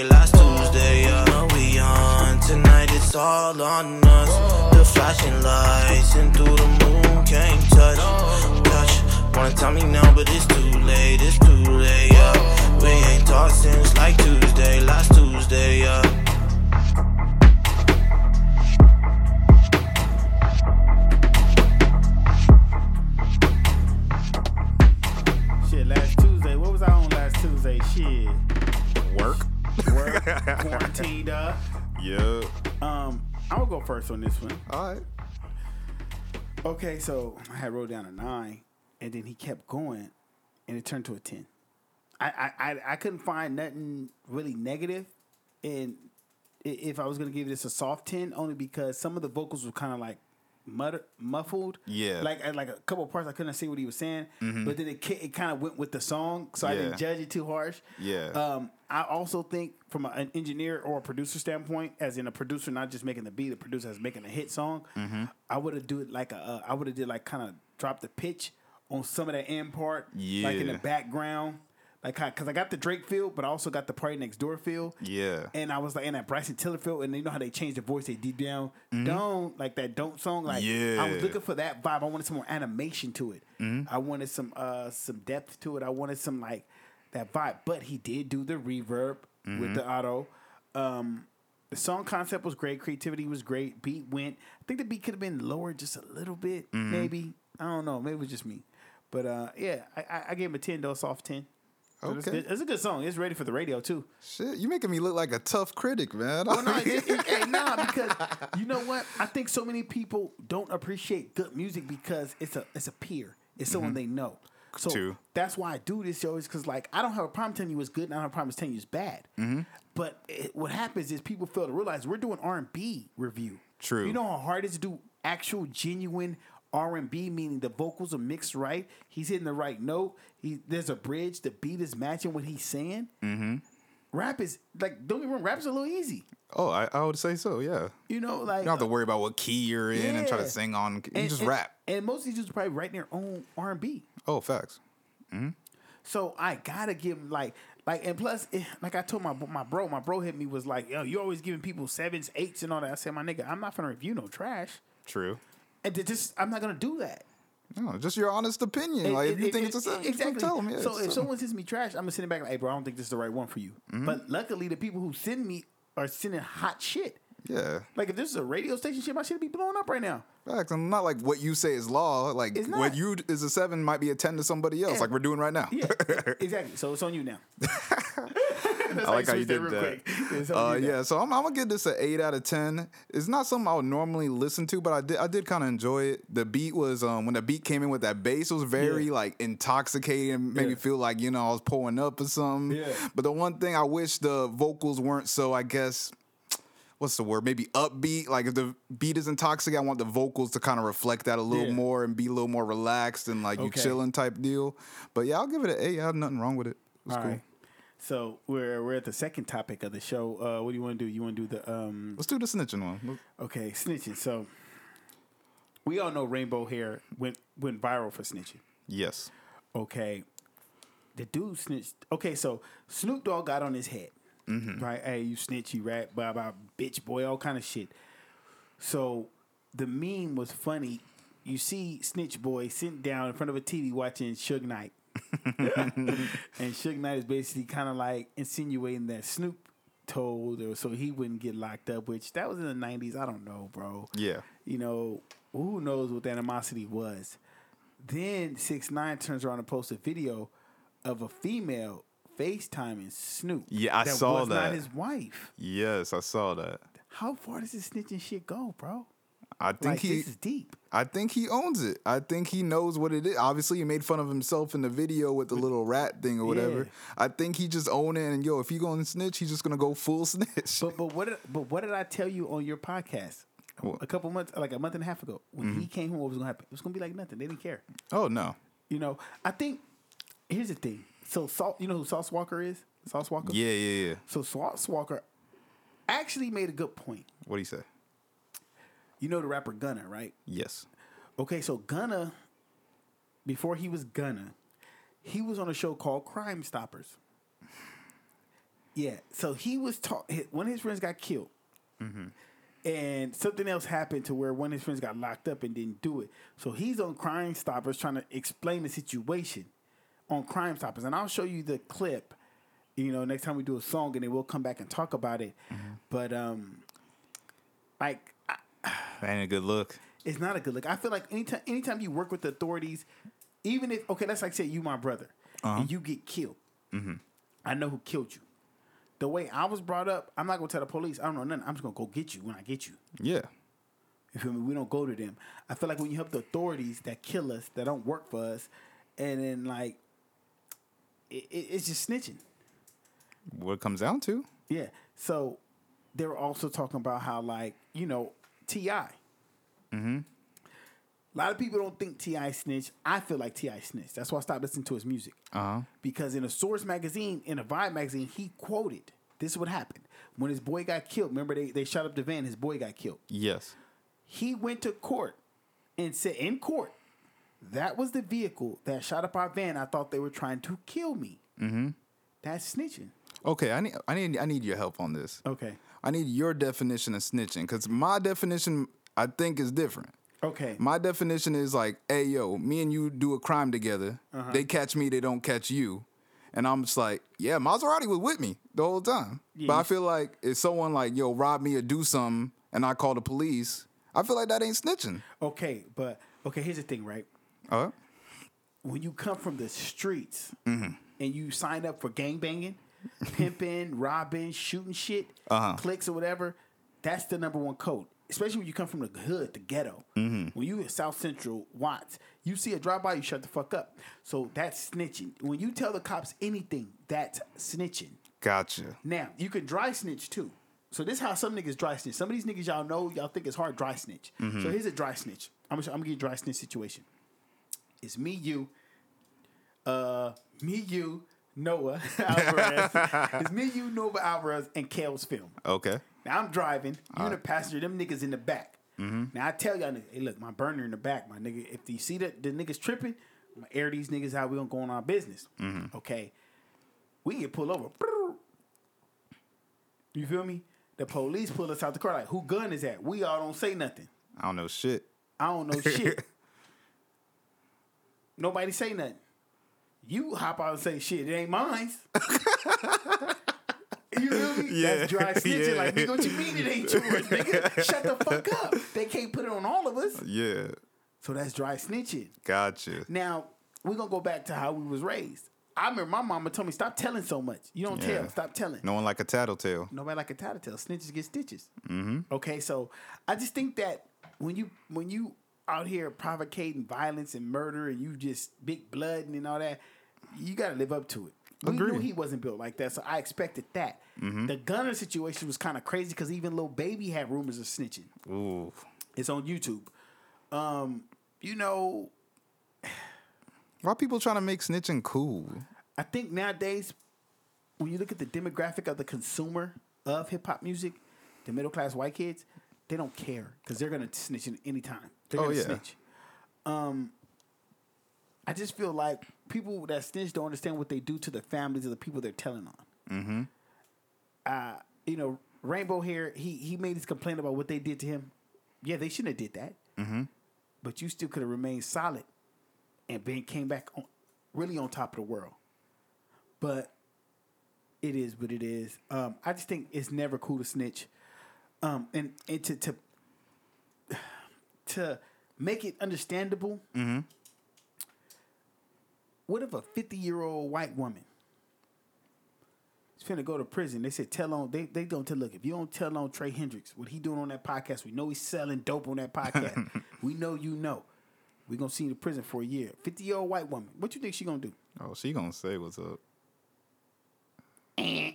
Yeah. Um, I'm gonna go first on this one. All right. Okay, so I had wrote down a nine, and then he kept going, and it turned to a ten. I I I, I couldn't find nothing really negative, and if I was gonna give this a soft ten, only because some of the vocals were kind of like mutter, muffled. Yeah. Mm-hmm. like like a couple of parts I couldn't see what he was saying, but then it it kind of went with the song, so I didn't judge it too harsh. Yeah. Um, I also think from a- an engineer or a producer standpoint, as in a producer not just making the beat, the producer is making a hit song, Mm-hmm. I would have do it like a, uh, I would have did like kind of drop the pitch on some of that end part, like in the background, like because I got the Drake feel, but I also got the PartyNextDoor feel. Yeah. And I was like and that Bryson Tiller feel, and you know how they changed the voice, they deep down, don't like that don't song. Like yeah. I was Mm-hmm. Looking for that vibe. I wanted some more animation to it. Mm-hmm. I wanted some uh some depth to it. I wanted some like that vibe. But he did do the reverb Mm-hmm. with the auto. Um the song concept was great, creativity was great, beat went. I think the beat could have been lower just a little bit, Mm-hmm. maybe. I don't know, maybe it was just me. But uh yeah, I, I, gave him a 10 though, soft 10. Okay. good. It's a good song. It's ready for the radio too. Shit, you're making me look like a tough critic, man. Well, no, it, it, hey, nah, because you know what? I think so many people don't appreciate good music because it's a it's a peer. It's someone they know. So True. that's why I do this show is because like I don't have a problem telling you it's good, and I don't have a problem telling you it's bad. But it, what happens is people fail to realize we're doing R and B review. True. You know how hard it is to do actual genuine R and B, meaning the vocals are mixed right. He's hitting the right note. He there's a bridge. The beat is matching what he's saying. Mm-hmm. Rap is like don't get me wrong. Rap is a little easy. oh, I, I would say so. Yeah. You know, like You don't have to worry about what key you're in and try to sing on. You and- just and- rap. And most of these dudes probably writing their own R and B. Oh, facts. So I gotta give like like and plus eh, like I told my my bro, my bro hit me was like, yo, you always giving people sevens, eights, and all that. I said, my nigga, I'm not gonna review no trash. True. And just I'm not gonna do that. No, just your honest opinion. like, if you think it's a seven, exactly. tell them. Yeah, so it's if someone sends me trash, I'm gonna send it back like, hey, bro, I don't think this is the right one for you. Mm-hmm. But luckily, the people who send me are sending hot shit. Yeah, Like if this is a radio station shit, my shit be blowing up right now. facts. And not like what you say is law. Like It's what you is a seven might be a ten to somebody else, Yeah. like we're doing right now. Yeah, exactly. So it's on you now. I like how you did that. Uh, yeah, so I'm, I'm gonna give this an eight out of ten. It's not something I would normally listen to, but I did I did kind of enjoy it. The beat was um when the beat came in with that bass, it was very Yeah. like intoxicating, made me feel like you know I was pulling up or something. Yeah. But the one thing I wish the vocals weren't so I guess. What's the word? Maybe upbeat. Like if the beat is intoxicating, I want the vocals to kind of reflect that a little Yeah. more and be a little more relaxed and like you chilling type deal. But yeah, I'll give it an eight. I have nothing wrong with it. It was All cool. right. So we're we're at the second topic of the show. Uh, what do you want to do? You want to do the um? Let's do the snitching one. Okay, snitching. So we all know rainbow hair went went viral for snitching. Yes. Okay, the dude snitched. Okay, so Snoop Dogg got on his head, Mm-hmm. right? Hey, you snitch, you rat, blah blah, bitch, boy, all kind of shit. So the meme was funny. You see Snitch Boy sitting down in front of a TV watching Suge Knight. and Suge Knight is basically kind of like insinuating that Snoop told or so he wouldn't get locked up, which that was in the 90s. I don't know, bro. Yeah. You know, who knows what the animosity was. Then Six Nine turns around and posts a video of a female FaceTiming Snoop. Yeah, I that saw was that. Not his wife. Yes, I saw that. how far does this snitching shit go, bro? I think Like he this is deep. I think he owns it. I think he knows what it is. Obviously, he made fun of himself in the video with the little rat thing or whatever. Yeah. I think he just own it. And yo, if he going to snitch, he's just gonna go full snitch. But but what did, but what did I tell you on your podcast What? a couple months like a month and a half ago when he mm-hmm. came home? What was gonna happen? It was gonna be like nothing. They didn't care. oh no. You know. I think here's the thing. So Salt, you know who Sauce Walka is? Sauce Walka. Yeah, yeah, yeah. So Sauce Walka actually made a good point. What do you say? You know the rapper Gunna, right? Yes. Okay, so Gunna, before he was Gunna, he was on a show called Crime Stoppers. Yeah, so he was taught one of his friends got killed, mm-hmm. and something else happened to where one of his friends got locked up and didn't do it. So he's on Crime Stoppers trying to explain the situation on Crime Stoppers, and I'll show you the clip. You know, next time we do a song, and then we'll come back and talk about it. Mm-hmm. But um, like That ain't a good look. it's not a good look. I feel like anytime anytime you work with the authorities, even if okay, let's like say you my brother uh-huh. and you get killed, mm-hmm. I know who killed you. The way I was brought up, I'm not gonna tell the police. I don't know nothing. I'm just gonna go get you when I get you. Yeah. You feel me? We don't go to them. I feel like when you help the authorities that kill us, that don't work for us, and then like, it, it, it's just snitching. What it comes down to? Yeah. So they were also talking about how like you know Ti. Mm-hmm. A lot of people don't think T.I. snitch. I feel like T.I. snitch. That's why I stopped listening to his music. Uh huh. Because in a Source magazine, in a Vibe magazine, he quoted this is what happened when his boy got killed. Remember they they shot up the van. His boy got killed. Yes. He went to court and said in court that was the vehicle that shot up our van. I thought they were trying to kill me. Mm-hmm. That's snitching. Okay. I need. I need. I need your help on this. Okay. I need your definition of snitching because my definition I think is different. Okay. My definition is like, hey yo, me and you do a crime together. Uh-huh. They catch me, they don't catch you. And I'm just like, yeah, Maserati was with me the whole time. Yeah, but I feel like if someone like, yo, rob me or do something and I call the police, I feel like that ain't snitching. Okay, but okay, here's the thing, right? Uh, When you come from the streets Mm-hmm. and you sign up for gang banging, pimping, robbing, shooting shit, Uh-huh. clicks or whatever, that's the number one code. Especially when you come from the hood, the ghetto. Mm-hmm. When you in South Central Watts, you see a drive by, you shut the fuck up. So that's snitching. When you tell the cops anything, that's snitching. gotcha. Now, you can dry snitch too. So this how some niggas dry snitch. Some of these niggas y'all know, y'all think it's hard dry snitch. Mm-hmm. So here's a dry snitch. I'm gonna, I'm gonna give you a dry snitch situation. It's me, you, uh, me, you, Noah Alvarez. it's me, you, Noah Alvarez, and Kale's film. Okay. Now I'm driving, you in the passenger, them niggas in the back. Mm-hmm. Now I tell y'all, hey, look, my burner in the back, my nigga. If you see that the niggas tripping, I'm gonna air these niggas out. We gonna go on our business. Okay, we get pulled over. You feel me? The police pull us out the car. Like, who gun is that? We all don't say nothing. I don't know shit. I don't know shit. Nobody say nothing. You hop out and say shit. It ain't mine. you feel me? Yeah. That's dry snitching. Yeah. Like, nigga, what you mean it ain't yours, nigga? Shut the fuck up. They can't put it on all of us. Yeah. So that's dry snitching. Gotcha. Now we're gonna go back to how we was raised. I remember my mama told me stop telling so much. You don't Yeah. tell. Stop telling. No one like a tattletale. Nobody like a tattletale. Snitches get stitches. Mm-hmm. Okay, so I just think that when you when you out here provocating violence and murder and you just big blood and all that, you got to live up to it. We knew he wasn't built like that, so I expected that. The Gunna situation was kind of crazy because even Lil Baby had rumors of snitching. Ooh. It's on YouTube. Um, you know, Why people trying to make snitching cool? I think nowadays, when you look at the demographic of the consumer of hip hop music, the middle class white kids, they don't care because they're gonna snitch in any time. They're Oh, gonna yeah. snitch. Um, I just feel like people that snitch don't understand what they do to the families of the people they're telling on. Mm-hmm. Uh, you know, Rainbow here, he he made his complaint about what they did to him. Yeah, they shouldn't have did that. Mm-hmm. But you still could have remained solid and Ben came back on, really on top of the world. But it is what it is. Um, I just think it's never cool to snitch, um, and and to to to make it understandable. Mm-hmm. What if a fifty year old white woman is finna go to prison. They said tell on they they gonna tell look if you don't tell on Trey Hendricks what he doing on that podcast, we know he's selling dope on that podcast. we know you know. We gonna see you in prison for a year. Fifty year old white woman. What you think she gonna do? Oh, she gonna say what's up. Eh.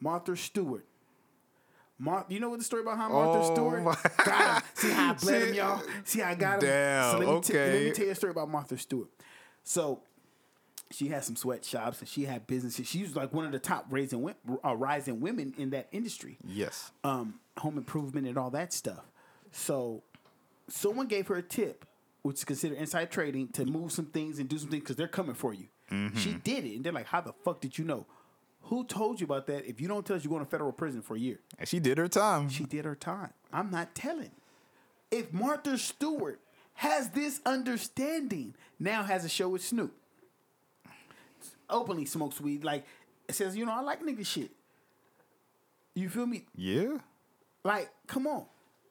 Martha Stewart. Mar- you know what the story about how Martha Oh Stewart my-? See how I bled him, y'all. See how I got him. Damn, So let me, t- let me tell you a story about Martha Stewart. So she had some sweatshops and she had businesses. She was like one of the top raising uh, rising women in that industry, Yes. um, home improvement and all that stuff. So someone gave her a tip, which is considered inside trading, to move some things and do some things because they're coming for you. She did it, and they're like, "How the fuck did you know? Who told you about that? If you don't tell us, you're going to federal prison for a year." And she did her time. She did her time. I'm not telling. If Martha Stewart has this understanding, now has a show with Snoop, openly smokes weed, like it says, you know, I like nigga shit. You feel me? yeah. Like, come on.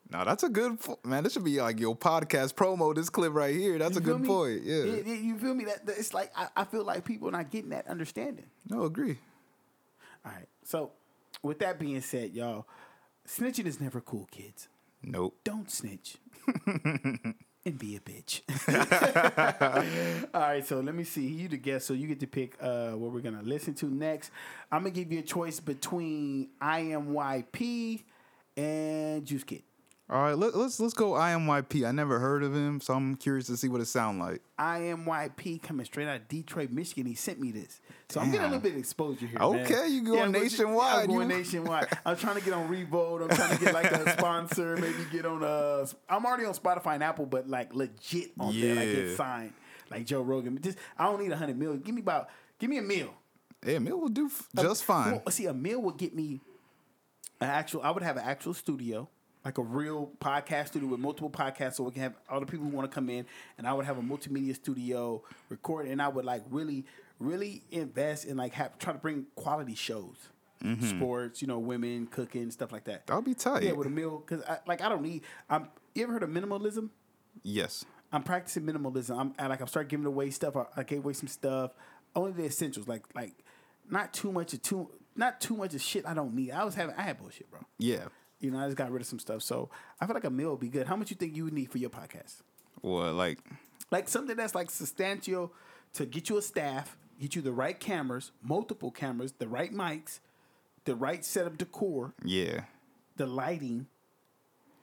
No, that's a good man. This should be like your podcast promo. This clip right here. That's You a good me? point. Yeah. It- it- you feel me? That, that- it's like I, I feel like people are not getting that understanding. no, agree. All right. So, with that being said, y'all, snitching is never cool, kids. Nope. don't snitch and be a bitch. All right, so let me see. You the guest, so you get to pick uh, what we're gonna listen to next. I'm gonna give you a choice between IMYP and Juice Kid. All right, let, let's let's go. IMYP. I never heard of him, so I'm curious to see what it sound like. IMYP coming straight out of Detroit, Michigan. He sent me this, so I'm getting a little bit of exposure here. Okay, man. you going but- nationwide, I'm going you- nationwide. I'm trying to get on Revolt. I'm trying to get like a sponsor. Maybe get on uh I'm already on Spotify and Apple, but like legit on there. Like get signed, like Joe Rogan. Just I don't need a hundred million. Give me about give me a meal. A Mill will do f- just fine. Well, see, a meal would get me an actual. I would have an actual studio, like a real podcast studio with multiple podcasts, so we can have all the people who want to come in, and I would have a multimedia studio record, and I would like really, really invest in like have try to bring quality shows, mm-hmm. sports, you know, women cooking stuff like that. That'll be tight. Yeah, with a meal because I, like I don't need. I'm. You ever heard of minimalism? yes. I'm practicing minimalism. I'm I, like I'm starting giving away stuff. I, I gave away some stuff. Only the essentials, like like not too much of too not too much of shit I don't need. I was having I had bullshit, bro. Yeah. You know, I just got rid of some stuff. So I feel like a meal would be good. How much you think you would need for your podcast? What like? Like something that's like substantial to get you a staff, get you the right cameras, multiple cameras, the right mics, the right setup decor, Yeah. the lighting,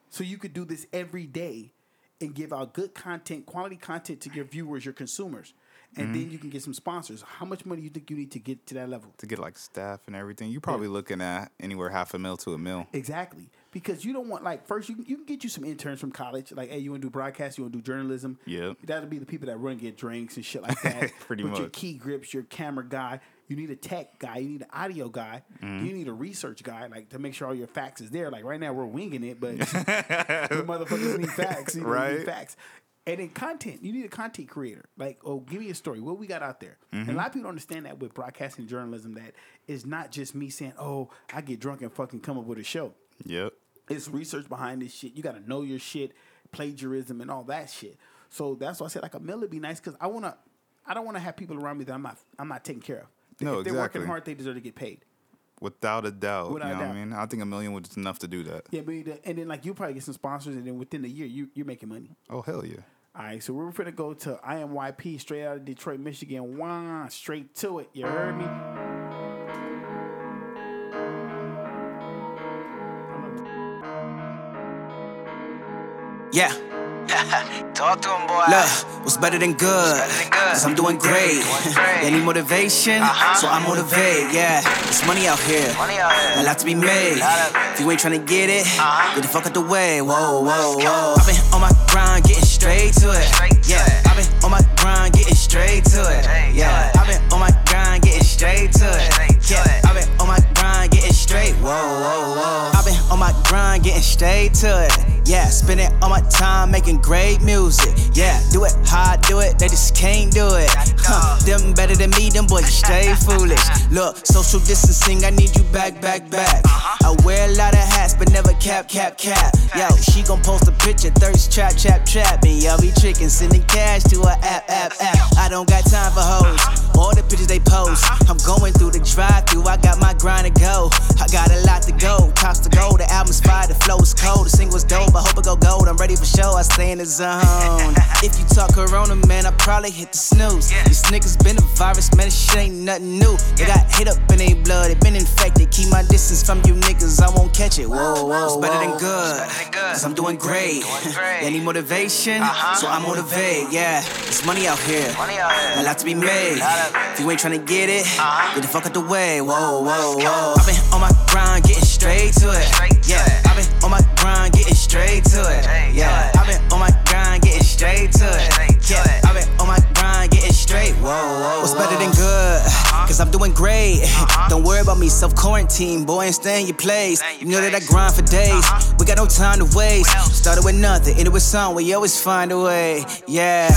so you could do this every day and give out good content, quality content to your viewers, your consumers, and then you can get some sponsors. How much money do you think you need to get to that level? To get like staff and everything, you're probably looking at anywhere half a mil to a mil. Exactly, because you don't want like first you can, you can get you some interns from college. Like, hey, you want to do broadcast? You want to do journalism? Yeah, that'll be the people that run get drinks and shit like that. Pretty but Your key grips, your camera guy. You need a tech guy. You need an audio guy. Mm-hmm. You need a research guy, like to make sure all your facts is there. Like right now, we're winging it, but the motherfuckers need facts. You know, you need Right. facts. And then content, you need a content creator. Like, oh, give me a story. What we got out there? Mm-hmm. And a lot of people don't understand that with broadcasting journalism, that it's not just me saying, oh, I get drunk and fucking come up with a show. Yep. It's research behind this shit. You got to know your shit, plagiarism, and all that shit. So that's why I said like a mill would be nice because I wanna, I don't want to have people around me that I'm not, I'm not taking care of. No, if they're working hard, they deserve to get paid. Without a doubt. Without you a know what doubt. I mean? I think a million was enough to do that. Yeah, but and then like you probably get some sponsors, and then within the year, you you're making money. Oh hell yeah. All right, so we're gonna go to IMYP straight out of Detroit, Michigan. Wah, straight to it. You heard me? Yeah. Talk to him, boy. Look, what's better than good? better than good? Cause I'm doing great. Doing great. They need motivation, so I motivate. Yeah, there's money out here. Money out here. A lot to be made. If you ain't tryna get it, Uh-huh. get the fuck out the way. Whoa, whoa, whoa. I've been on my grind, getting straight to it. Straight to yeah, it. I've been on my grind, getting straight to it. Straight yeah. I've been on my grind, getting straight to it. Straight to yeah. I've been on my grind, getting straight. Whoa, whoa, whoa. I've been on my grind, getting straight to it. Yeah, spending all my time making great music. Yeah, do it how I do it, they just can't do it. Huh, them better than me, them boys stay foolish. Look, social distancing, I need you back, back, back. I wear a lot of hats, but never cap, cap, cap. Yo, she gon' post a picture, thirst trap, trap, trap. And y'all be tricking, sending cash to her app, app, app. I don't got time for hoes. All the pictures they post. I'm going through the drive through, I got my grind to go. I got a lot to go. Tops to go, I stay in the zone. if you talk Corona, man, I probably hit the snooze. These niggas been a virus, man, this shit ain't nothing new. They got hit up in their blood, they been infected. Keep my distance from you niggas, I won't catch it. Whoa, whoa, It's better than good, cause I'm doing great. You need motivation, uh-huh. so I motivate, yeah. There's money out here, money out a lot to be made. If you ain't tryna get it, uh-huh. get the fuck out the way. Whoa, whoa, whoa. I've been on my grind, getting straight to it. Yeah, I've been on my grind, getting straight to it. Yeah, I've been on my grind, getting straight to it. Yeah, I've been on my grind, getting straight. Whoa, whoa. What's better than good? Cause I'm doing great. Don't worry about me, self quarantine, boy, and stay in your place. You know that I grind for days. We got no time to waste. Started with nothing, ended with some. We always find a way. Yeah,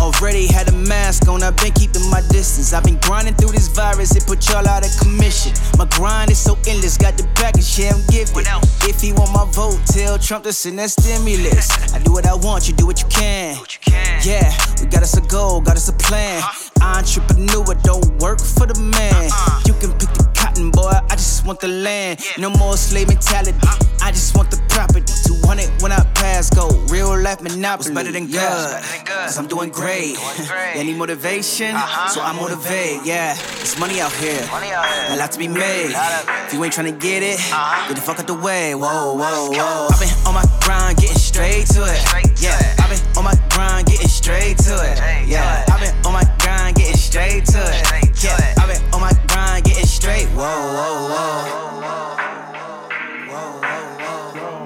already had a mask on. I've been keeping my distance. I've been grinding through this virus. It put y'all out of commission. My grind is so endless. Got the package, yeah, I'm gifted. If he want my vote, tell Trump to send that stimulus. I do what I want, you do what you can. What you can. Yeah, we got us a goal, got us a plan. Entrepreneur don't work for the man. You can pick the cotton, boy. I just want the land. No more slave mentality. I just want the property. 200 when I pass go. Real life monopoly. What's better than good? Cause I'm doing great. You need motivation, uh-huh. so I motivate. Yeah, there's money out here. money A lot to be made. If you ain't tryna get it, uh-huh. get the fuck out the way. Whoa, whoa, whoa. I've been on my grind, getting straight to it. Yeah, I've been on my grind, getting straight to it. Yeah, I've been on my grind, getting straight to it. Yeah, I've been on my grind, getting straight. Whoa, whoa, whoa. Whoa, whoa, whoa,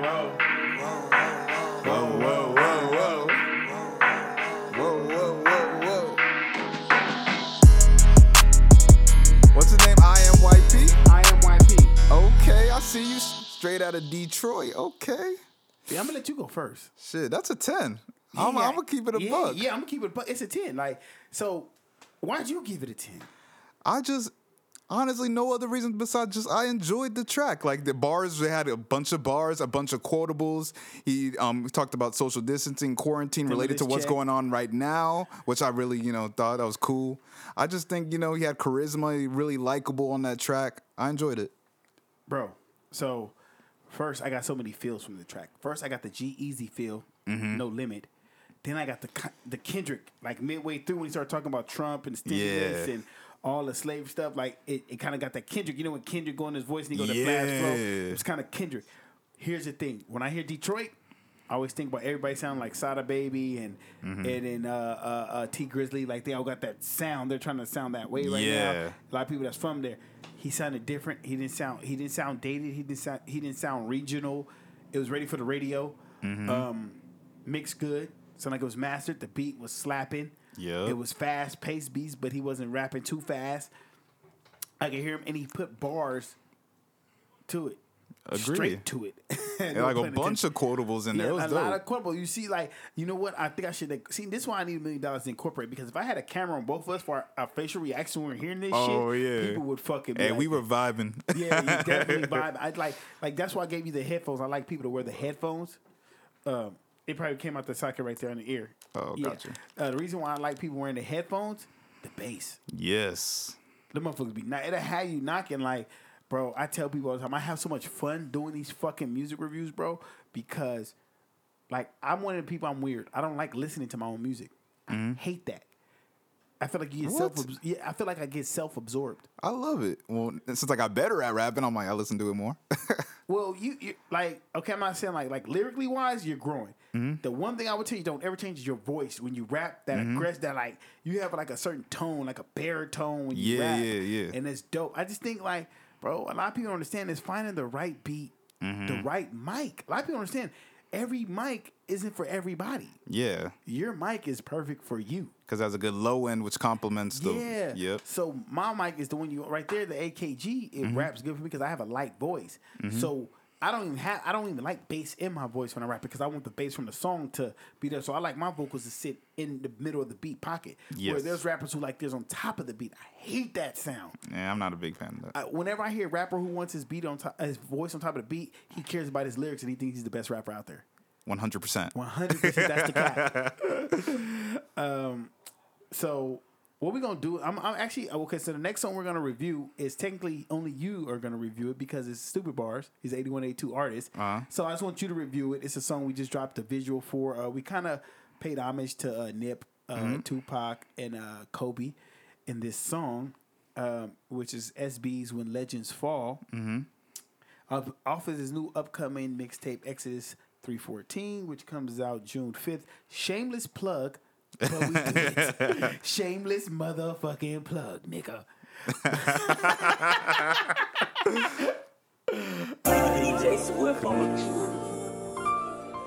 whoa. Whoa, whoa, whoa, whoa. What's his name? IMYP? I am YP. Okay, I see you straight out of Detroit. Okay. Yeah, I'm gonna let you go first. Shit, that's a 10. I'm, I'm gonna keep it a yeah, buck. Yeah, I'm gonna keep it a buck. It's a 10. Like, so why'd you give it a 10? I just honestly no other reason besides just I enjoyed the track. Like the bars, they had a bunch of bars, a bunch of quotables. He um talked about social distancing, quarantine related to what's check. going on right now, which I really you know thought that was cool. I just think you know he had charisma, really likable on that track. I enjoyed it. Bro, so first I got so many feels from the track. First I got the G-Eazy feel, no limit. Then I got the the Kendrick, like midway through when he started talking about Trump and stimulus Yeah. and all the slave stuff. Like it, it kind of got that Kendrick. You know when Kendrick go in his voice and he go to flow. Yeah. It was kind of Kendrick. Here's the thing: when I hear Detroit, I always think about everybody sounding like Sada Baby and Mm-hmm. and then uh, uh, uh, Tee Grizzley. Like they all got that sound. They're trying to sound that way right Yeah. now. A lot of people that's from there. He sounded different. He didn't sound. He didn't sound dated. He didn't sound. He didn't sound regional. It was ready for the radio. Mm-hmm. Um, mixed good. Sounded like it was mastered. The beat was slapping. Yeah. It was fast paced beats, but he wasn't rapping too fast. I could hear him, and he put bars to it. Agree. Straight to it. No like a bunch of quotables in yeah, there. A dope. lot of quotable. You see, like, you know what? I think I should like, see. This is why I need a million dollars to incorporate because if I had a camera on both of us for our, our facial reaction when we're hearing this Oh, shit, yeah. people would fucking. Be Hey, like, we were vibing. yeah, you definitely vibe. I'd like, like that's why I gave you the headphones. I like people to wear the headphones. Um, it probably came out the socket right there in the ear. Oh, yeah. gotcha. Uh, the reason why I like people wearing the headphones, the bass. yes. The motherfuckers be not. It'll have you knocking like, bro. I tell people all the time. I have so much fun doing these fucking music reviews, bro, because like I'm one of the people. I'm weird. I don't like listening to my own music. I hate that. I feel like you get self. Yeah, I feel like I get self absorbed. I love it. Well, since I got better at rapping, I'm like, I listen to it more. Well, you, you like okay. I'm not saying like like lyrically wise, you're growing. Mm-hmm. The one thing I would tell you, don't ever change is your voice when you rap. That aggress, that like you have like a certain tone, like a baritone when you Yeah, rap. yeah, yeah. And it's dope. I just think like, bro, a lot of people don't understand is finding the right beat, Mm-hmm. the right mic. A lot of people understand every mic isn't for everybody. yeah. Your mic is perfect for you. Because that's a good low end, which complements the. Yeah. Yep. So my mic is the one you right there, the AKG. It Mm-hmm. raps good for me because I have a light voice. So I don't even have I don't even like bass in my voice when I rap because I want the bass from the song to be there. So I like my vocals to sit in the middle of the beat pocket. Yes. Where there's rappers who like theirs on top of the beat. I hate that sound. Yeah, I'm not a big fan of that. I, whenever I hear a rapper who wants his beat on top, his voice on top of the beat, he cares about his lyrics and he thinks he's the best rapper out there. 100%. One hundred percent. That's the cap. um, so what we're gonna do? I'm, I'm actually okay. So the next song we're gonna review is technically only you are gonna review it because it's Stupid Bars. He's 8182 artist. Uh-huh. So I just want you to review it. It's a song we just dropped a visual for. Uh, we kind of paid homage to uh, Nip, uh, Tupac, and uh, Kobe in this song, um, which is SB's "When Legends Fall." Off, off of his new upcoming mixtape Exodus 314, which comes out June 5th. Shameless plug, but we do it. Shameless motherfucking plug, nigga.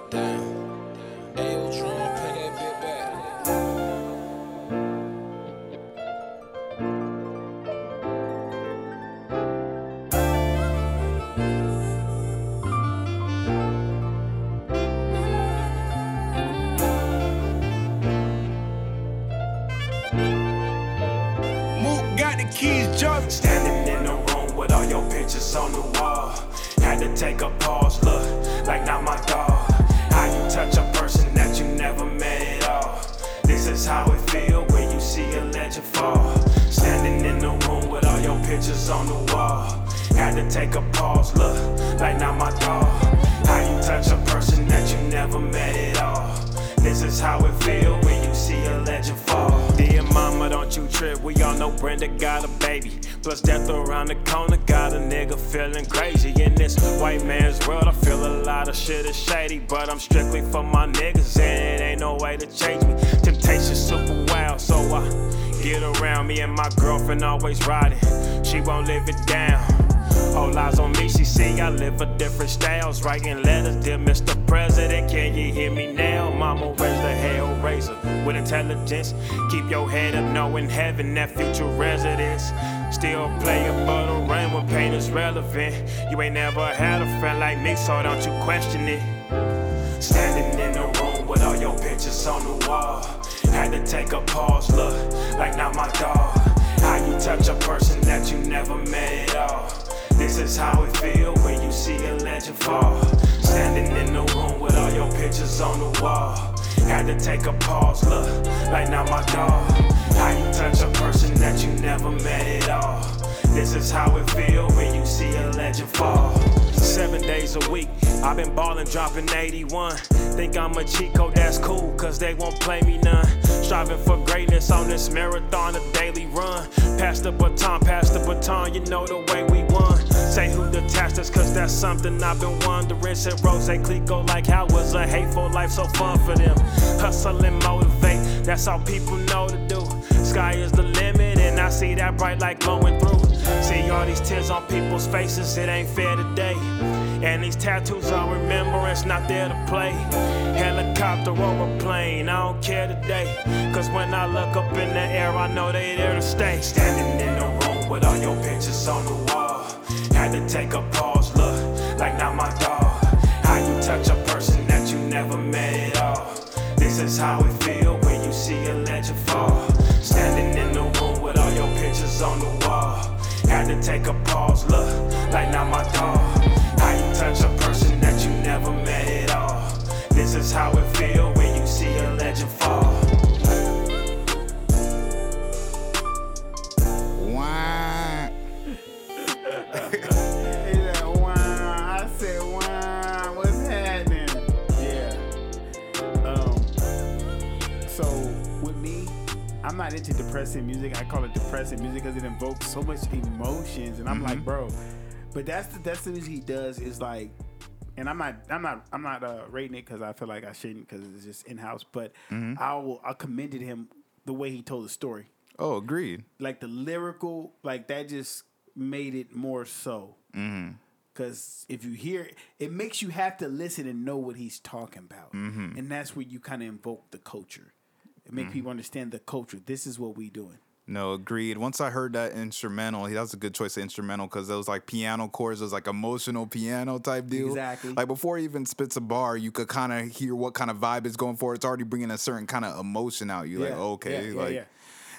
Damn. Hey, Ultron, play that bit back. On the wall. Had to take a pause, look, like not my dog. How you touch a person that you never met at all. This is how it feel when you see a legend fall. Standing in the room with all your pictures on the wall. Had to take a pause, look, like not my dog. How you touch a person that you never met at all. This is how it feel when you see a legend fall. Dear mama, don't you trip. We all know Brenda got a baby. Plus death around the corner got a nigga feeling crazy. In this white man's world, I feel a lot of shit is shady. But I'm strictly for my niggas, and it ain't no way to change me. Temptation super wild, so I get around me and my girlfriend always riding. She won't live it down. All eyes on me, she see I live a different styles. Writing letters, dear Mr. President, can you hear me now? Mama raised a hell raiser with intelligence. Keep your head up, knowing heaven, that future residence. Still playing but the rain when pain is relevant. You ain't never had a friend like me, so don't you question it. Standing in the room with all your pictures on the wall. Had to take a pause, look, like not my dog. How you touch a person that you never met at all. This is how it feel when you see a legend fall. Standing in the room with all your pictures on the wall. Had to take a pause, look, like not my dog. How you touch a person that you never met at all. This is how it feel when you see a legend fall. Seven days a week, I've been ballin', dropping 81. Think I'm a Chico, that's cool, cause they won't play me none. Striving for greatness on this marathon, a daily run. Pass the baton, pass the baton, you know the way we won. Say who detached us, cause that's something I've been wondering. Said Rose Clico, like how was a hateful life so fun for them? Hustle and motivate, that's all people know to do. Sky is the limit, and I see that bright light glowing through. See all these tears on people's faces, it ain't fair today. And these tattoos are remembrance, not there to play. Helicopter or a plane, I don't care today. Cause when I look up in the air, I know they there to stay. Standing in the room with all your pictures on the wall. Had to take a pause, look, like not my dog. How you touch a person that you never met at all. This is how it feel when you see a legend fall. Standing in the room with all your pictures on the wall. Had to take a pause, look, like not my dog. How you touch a person that you never met at all. This is how it I'm not into depressing music. I call it depressing music because it invokes so much emotions, and I'm like, mm-hmm. bro. But that's the that's the music he does is like, and I'm not I'm not I'm not uh, rating it because I feel like I shouldn't because it's just in house. But mm-hmm. I will I commended him the way he told the story Oh, agreed. like the lyrical, like that just made it more so. Mm-hmm. Because if you hear it, it makes you have to listen and know what he's talking about, and that's where you kind of invoke the culture. It make mm-hmm. people understand the culture. This is what we doing. No, agreed. Once I heard that instrumental, that was a good choice of instrumental because it was like piano chords, it was like emotional piano type deal. Exactly. Like before he even spits a bar, you could kind of hear what kind of vibe it's going for. It's already bringing a certain kind of emotion out. You like, Yeah, okay, yeah, yeah, like.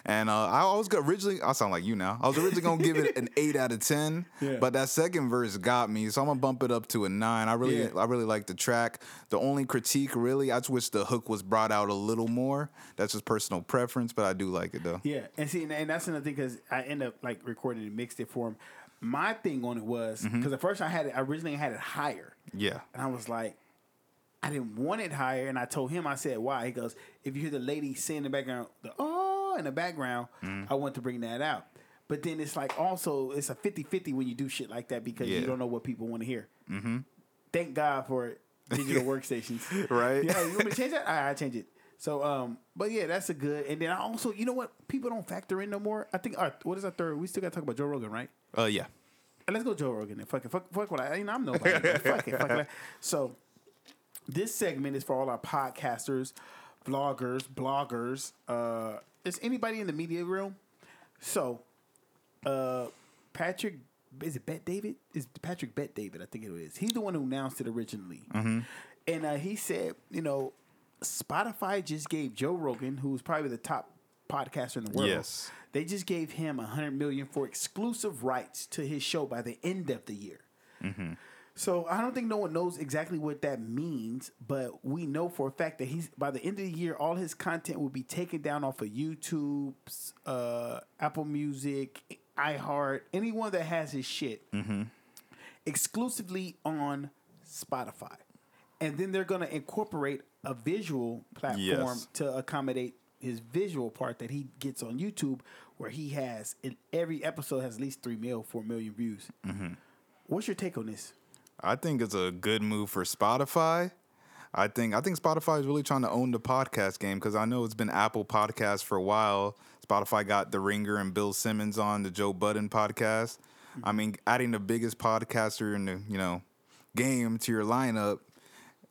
And uh, I was originally, I sound like you now. I was originally gonna give it an eight out of ten, Yeah. but that second verse got me, so I'm gonna bump it up to a nine. I really, Yeah. I really like the track. The only critique, really, I just wish the hook was brought out a little more. That's just personal preference, but I do like it though. Yeah, and see, and, and that's another thing because I end up like recording and mixed it for him. My thing on it was because Mm-hmm. at first I had it, I originally had it higher, Yeah. and I was like, I didn't want it higher, and I told him, I said, why? He goes, if you hear the lady sing in the background, the oh in the background, Mm. I want to bring that out. But then it's like also it's a 50-50 when you do shit like that because you don't know what people want to hear. Mm-hmm. Thank God for digital workstations. Right. Yeah, you want me to change that? Right, I change it. So, um, but yeah, that's a good. And then I also, you know what? People don't factor in no more. I think. What is our third? We still got to talk about Joe Rogan, right? Uh, yeah. And let's go Joe Rogan. Then fuck it. Fuck, fuck what I. You know, I'm nobody. fuck it. Fuck it. So, this segment is for all our podcasters, vloggers, bloggers. Uh, is anybody in the media room? So, uh, Patrick. Is it Bet David? Is Patrick Bet David? I think it is. He's the one who announced it originally. And uh, he said, you know, Spotify just gave Joe Rogan, who's probably the top podcaster in the world. Yes. They just gave him a hundred million for exclusive rights to his show by the end of the year. So I don't think no one knows exactly what that means, but we know for a fact that he's by the end of the year, all his content will be taken down off of YouTube, uh, Apple Music, iHeart, anyone that has his shit, exclusively on Spotify, and then they're gonna incorporate a visual platform Yes. to accommodate his visual part that he gets on YouTube, where he has in every episode has at least three mil, four million views. What's your take on this? I think it's a good move for Spotify. I think I think Spotify is really trying to own the podcast game because I know it's been Apple Podcasts for a while. Spotify got The Ringer and Bill Simmons on the Joe Budden podcast. I mean, adding the biggest podcaster in the you know game to your lineup,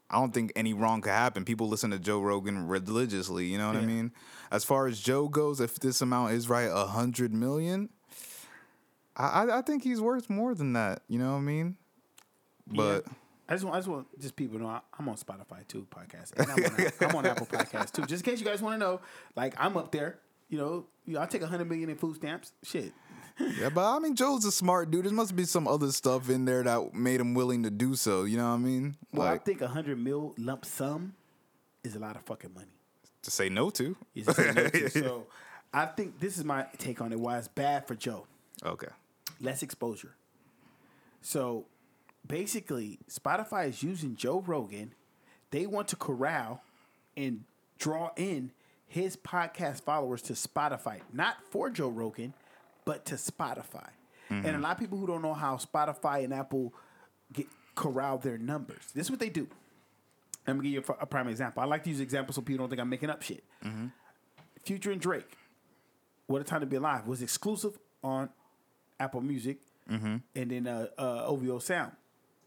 I don't think any wrong could happen. People listen to Joe Rogan religiously. You know what I mean? As far as Joe goes, if this amount is right, a hundred million, I, I I think he's worth more than that. You know what I mean? But. Yeah. I just want, I just want just people to know I- I'm on Spotify too, podcast, and I'm on, I'm on Apple Podcast too. Just in case you guys want to know, like I'm up there. You know, you know, I take a hundred million in food stamps. Shit, Yeah, but I mean, Joe's a smart dude. There must be some other stuff in there that made him willing to do so. You know what I mean? well, I think a hundred mil lump sum is a lot of fucking money. to say no to. Say no to. so, I think this is my take on it. Why it's bad for Joe. Okay. less exposure. So basically, Spotify is using Joe Rogan. They want to corral and draw in his podcast followers to Spotify, not for Joe Rogan, but to Spotify. And a lot of people who don't know how Spotify and Apple get corral their numbers. This is what they do. I'm gonna give you a, a prime example. I like to use examples so people don't think I'm making up shit. Future and Drake, "What a Time to Be Alive" was exclusive on Apple Music, and then uh, uh, OVO Sound.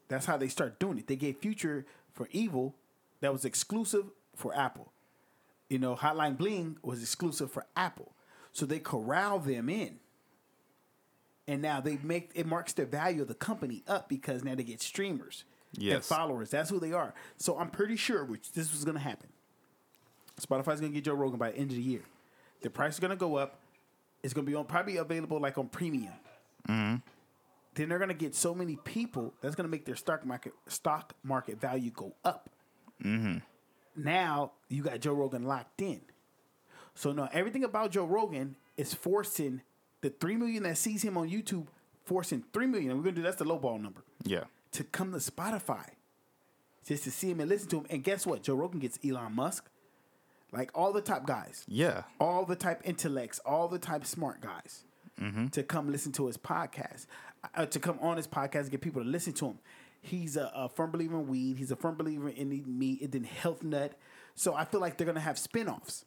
That's how they start doing it. They gave Future for Evil that was exclusive for Apple. You know, Hotline Bling was exclusive for Apple, so they corral them in, and now they make it marks the value of the company up because now they get streamers and followers. That's who they are. So I'm pretty sure which this was going to happen. Spotify's going to get Joe Rogan by the end of the year. The price is going to go up. It's going to be on probably available like on premium. Mm-hmm. Then they're going to get so many people that's going to make their stock market stock market value go up. Mm-hmm. Now you got Joe Rogan locked in. So now everything about Joe Rogan is forcing the three million that sees him on YouTube, forcing three million. And we're gonna do that's the low ball number Yeah. to come to Spotify just to see him and listen to him. And guess what? Joe Rogan gets Elon Musk, like all the top guys, Yeah. all the type intellects, all the type smart guys mm-hmm. to come listen to his podcast, uh, to come on his podcast and get people to listen to him. He's a, a firm believer in weed. He's a firm believer in meat and then health nut. So I feel like they're gonna have spinoffs.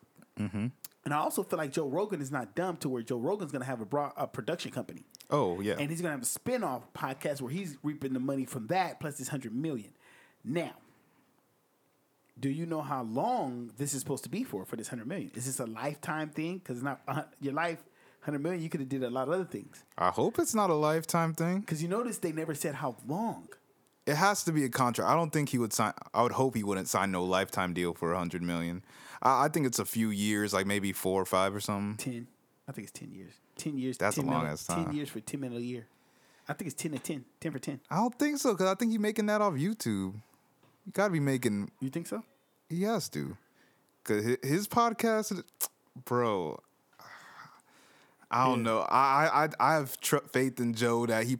And I also feel like Joe Rogan is not dumb to where Joe Rogan's gonna have a, broad, a production company. Oh yeah. And he's gonna have a spin-off podcast where he's reaping the money from that plus his hundred million. Now, do you know how long this is supposed to be for for this hundred million? Is this a lifetime thing? Because not uh, your life Hundred million, you could have did a lot of other things. I hope it's not a lifetime thing. Cause you notice they never said how long. It has to be a contract. I don't think he would sign. I would hope he wouldn't sign no lifetime deal for a hundred million. I, I think it's a few years, like maybe four or five or something. Ten, I think it's ten years. Ten years. That's 10 a long mil- ass Ten years for ten million a year. I think it's ten to 10. 10 for ten. I don't think so because I think he's making that off YouTube. You got to be making. You think so? He has to, cause his podcast, bro. I don't know. I I I have tr- faith in Joe that he,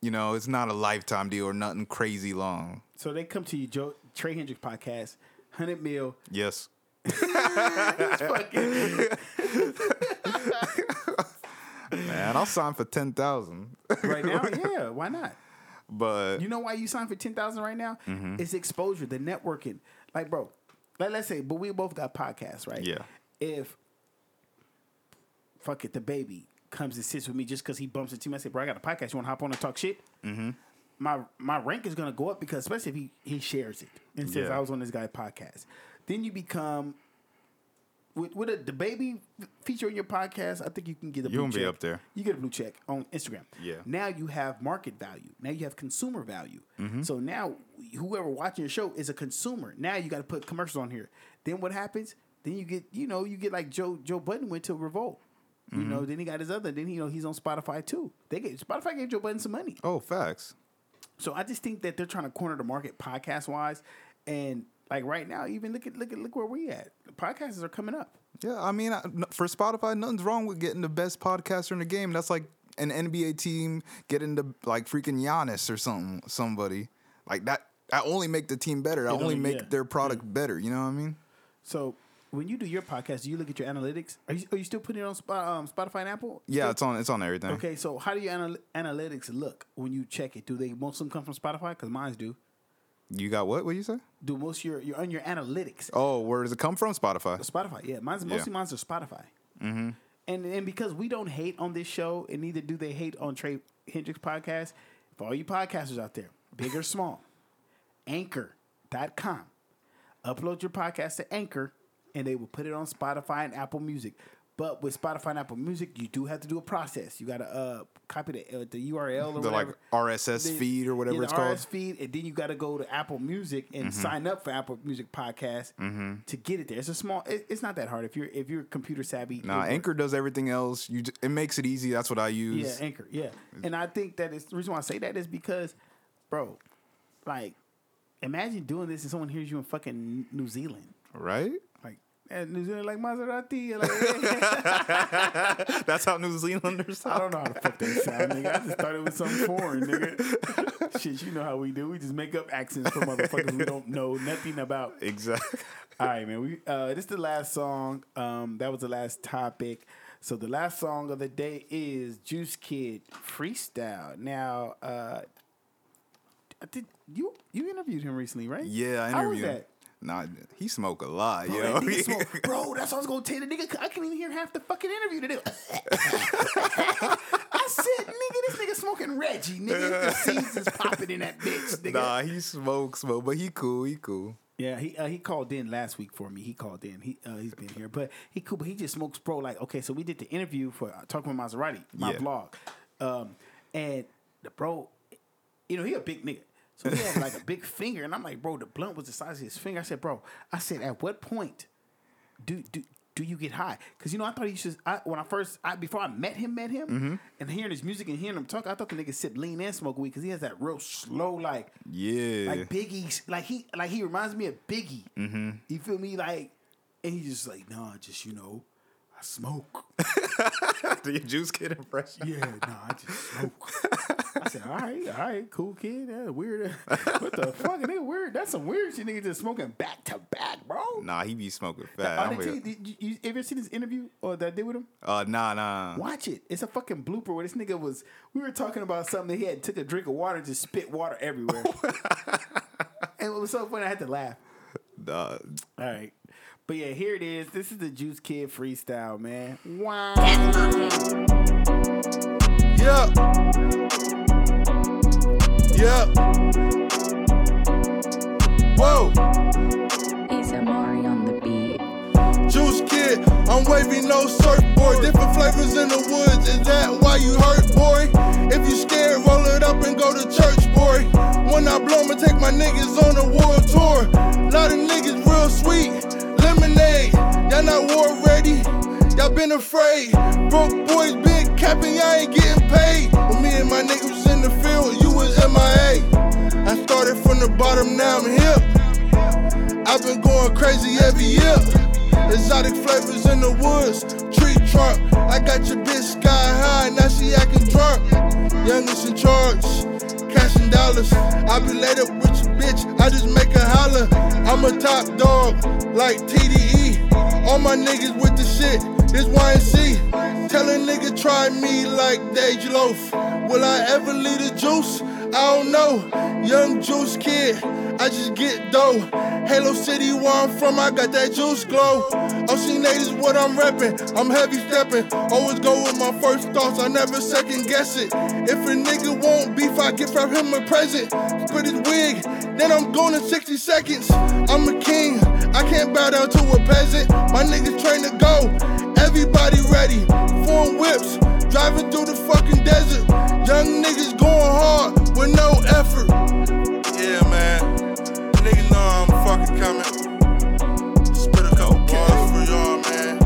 you know, it's not a lifetime deal or nothing crazy long. So they come to you, Joe Trey Hendricks podcast, hundred mil. Yes. Man, I'll sign for ten thousand. right now. yeah, why not? but You know why you signed for ten thousand right now? Mm-hmm. It's exposure, the networking. Like, bro, like let's say, but we both got podcasts, right? Yeah. If fuck it, the baby comes and sits with me just because he bumps into me, I say, bro, I got a podcast. You want to hop on and talk shit? Mm-hmm. My my rank is gonna go up because especially if he he shares it and says Yeah. I was on this guy podcast. Then you become. With, with a, the baby feature in your podcast, I think you can get a You blue won't be check. up there. You get a blue check on Instagram. Yeah. Now you have market value. Now you have consumer value. Mm-hmm. So now whoever watching your show is a consumer. Now you got to put commercials on here. Then what happens? Then you get you know you get like Joe Joe Budden went to Revolt. You Mm-hmm. know, then he got his other. Then you know he's on Spotify too. They get Spotify gave Joe Budden some money. oh, facts. So I just think that they're trying to corner the market podcast wise, and like right now, even look at look at look where we at. The podcasts are coming up. Yeah, I mean, I- for Spotify, nothing's wrong with getting the best podcaster in the game. That's like an NBA team getting the like freaking Giannis or something, somebody like that. I only make the team better. I only make yeah. their product better. You know what I mean? So when you do your podcast, do you look at your analytics? Are you, are you still putting it on Spot, um, Spotify and Apple? Yeah, Still? it's on. It's on everything. Okay, so how do your anal- analytics look when you check it? Do they most of them come from Spotify? Because mine do. You got what? What you say? Do most of your you're on your analytics? Oh, where does it come from? Spotify. Spotify, yeah. Mine's mostly mine's are Spotify. Mm-hmm. And and because we don't hate on this show, and neither do they hate on Trey Hendricks podcast. For all you podcasters out there, big or small, Anchor.com. Upload your podcast to Anchor, and they will put it on Spotify and Apple Music. But with Spotify and Apple Music, you do have to do a process. You got to uh, copy the, uh, the URL or The like whatever. RSS The- feed or whatever yeah, it's the called. RSS feed, and then you got to go to Apple Music and sign up for Apple Music Podcast to get it there. It's a small. It, it's not that hard if you're if you're computer savvy. Nah. Anchor does everything else. You, it makes it easy. That's what I use. Yeah. Anchor. Yeah, and I think that is the reason why I say that is because, bro, like, imagine doing this and someone hears you in fucking New Zealand, Right? And New Zealand like Maserati, like. That's how New Zealanders I don't know how the fuck they sound, nigga. I just thought it was something foreign, nigga. Shit, you know how we do. We just make up accents for motherfuckers we don't know nothing about. Exactly. All right, man. We uh, this is the last song. Um, that was the last topic. So the last song of the day is Juice Kid Freestyle. Now, uh, did you you interviewed him recently, right? Yeah, I How was interviewed him. that? Nah, he smoke a lot, Bro, yo. that smoke- bro, that's what I was gonna tell the nigga. I couldn't even hear half the fucking interview today. I said, nigga, this nigga smoking Reggie, nigga. The seeds is popping in that bitch, nigga. nah, he smokes, smoke, but he cool. He cool. Yeah, he uh, he called in last week for me. He called in. He uh, he's been here, but he cool. But he just smokes bro. Like okay, so we did the interview for uh, talking with Maserati, my Yeah. vlog, um, and the bro, you know he a big nigga, so he had like a big finger, and I'm like, bro, the blunt was the size of his finger. I said, bro, I said, at what point do do do you get high? Because you know, I thought he should. I, when I first, I, before I met him, met him, Mm-hmm. and hearing his music and hearing him talk, I thought the nigga sip lean and smoke weed because he has that real slow like Yeah. like Biggie, like he like he reminds me of Biggie. Mm-hmm. You feel me? Like, and he's just like, nah, just you know, I smoke. the juice kid impression. Yeah, nah, I just smoke. I said, all right, all right, cool kid. That weird. what the fuck? Nigga, weird. That's some weird shit. Nigga just smoking back to back, bro. Nah, he be smoking Oh, fat. they I'm tell you, did you, you ever see this interview or that I did with him? uh, nah, nah. Watch it. It's a fucking blooper where this nigga was. We were talking about something that he had took a drink of water and just spit water everywhere. and it was so funny. I had to laugh. Nah. All right. But yeah, here it is. This is the Juice Kid freestyle, man. Wow. Yeah. Yeah. Whoa. He's Amari on the beat. Juice Kid, I'm waving no surfboard, different flavors in the woods. Is that why you hurt, boy? If you scared, roll it up and go to church, boy. When I blow, I'ma take my niggas on a world tour. Lot of niggas real sweet, lemonade. Y'all not war ready, y'all been afraid. Broke boys been capping, y'all ain't getting paid. When me and my niggas was in the field, you was MIA. I started from the bottom, now I'm hip. I've been going crazy every year. Exotic flavors in the woods, tree trunk. I got your bitch sky high, now she acting drunk. Youngest in charge, cashing dollars. I be laid up with your bitch, I just make her holler. I'm a top dog, like TDE. All my niggas with the shit, this YNC. Tell a nigga try me like Dage Loaf. Will I ever leave the juice? I don't know. Young juice kid, I just get dough. Halo City, where I'm from, I got that juice glow. OC Nate is what I'm reppin'. I'm heavy steppin'. Always go with my first thoughts, I never second guess it. If a nigga won't beef, I give from him a present. Split his wig, then I'm going in 60 seconds. I'm a king, I can't bow down to a peasant. My niggas train to go. Everybody ready. Foreign whips, driving through the fucking desert. Young niggas going hard with no effort. Yeah, man. Niggas know I'm fucking coming. Spit a couple bars for y'all, man.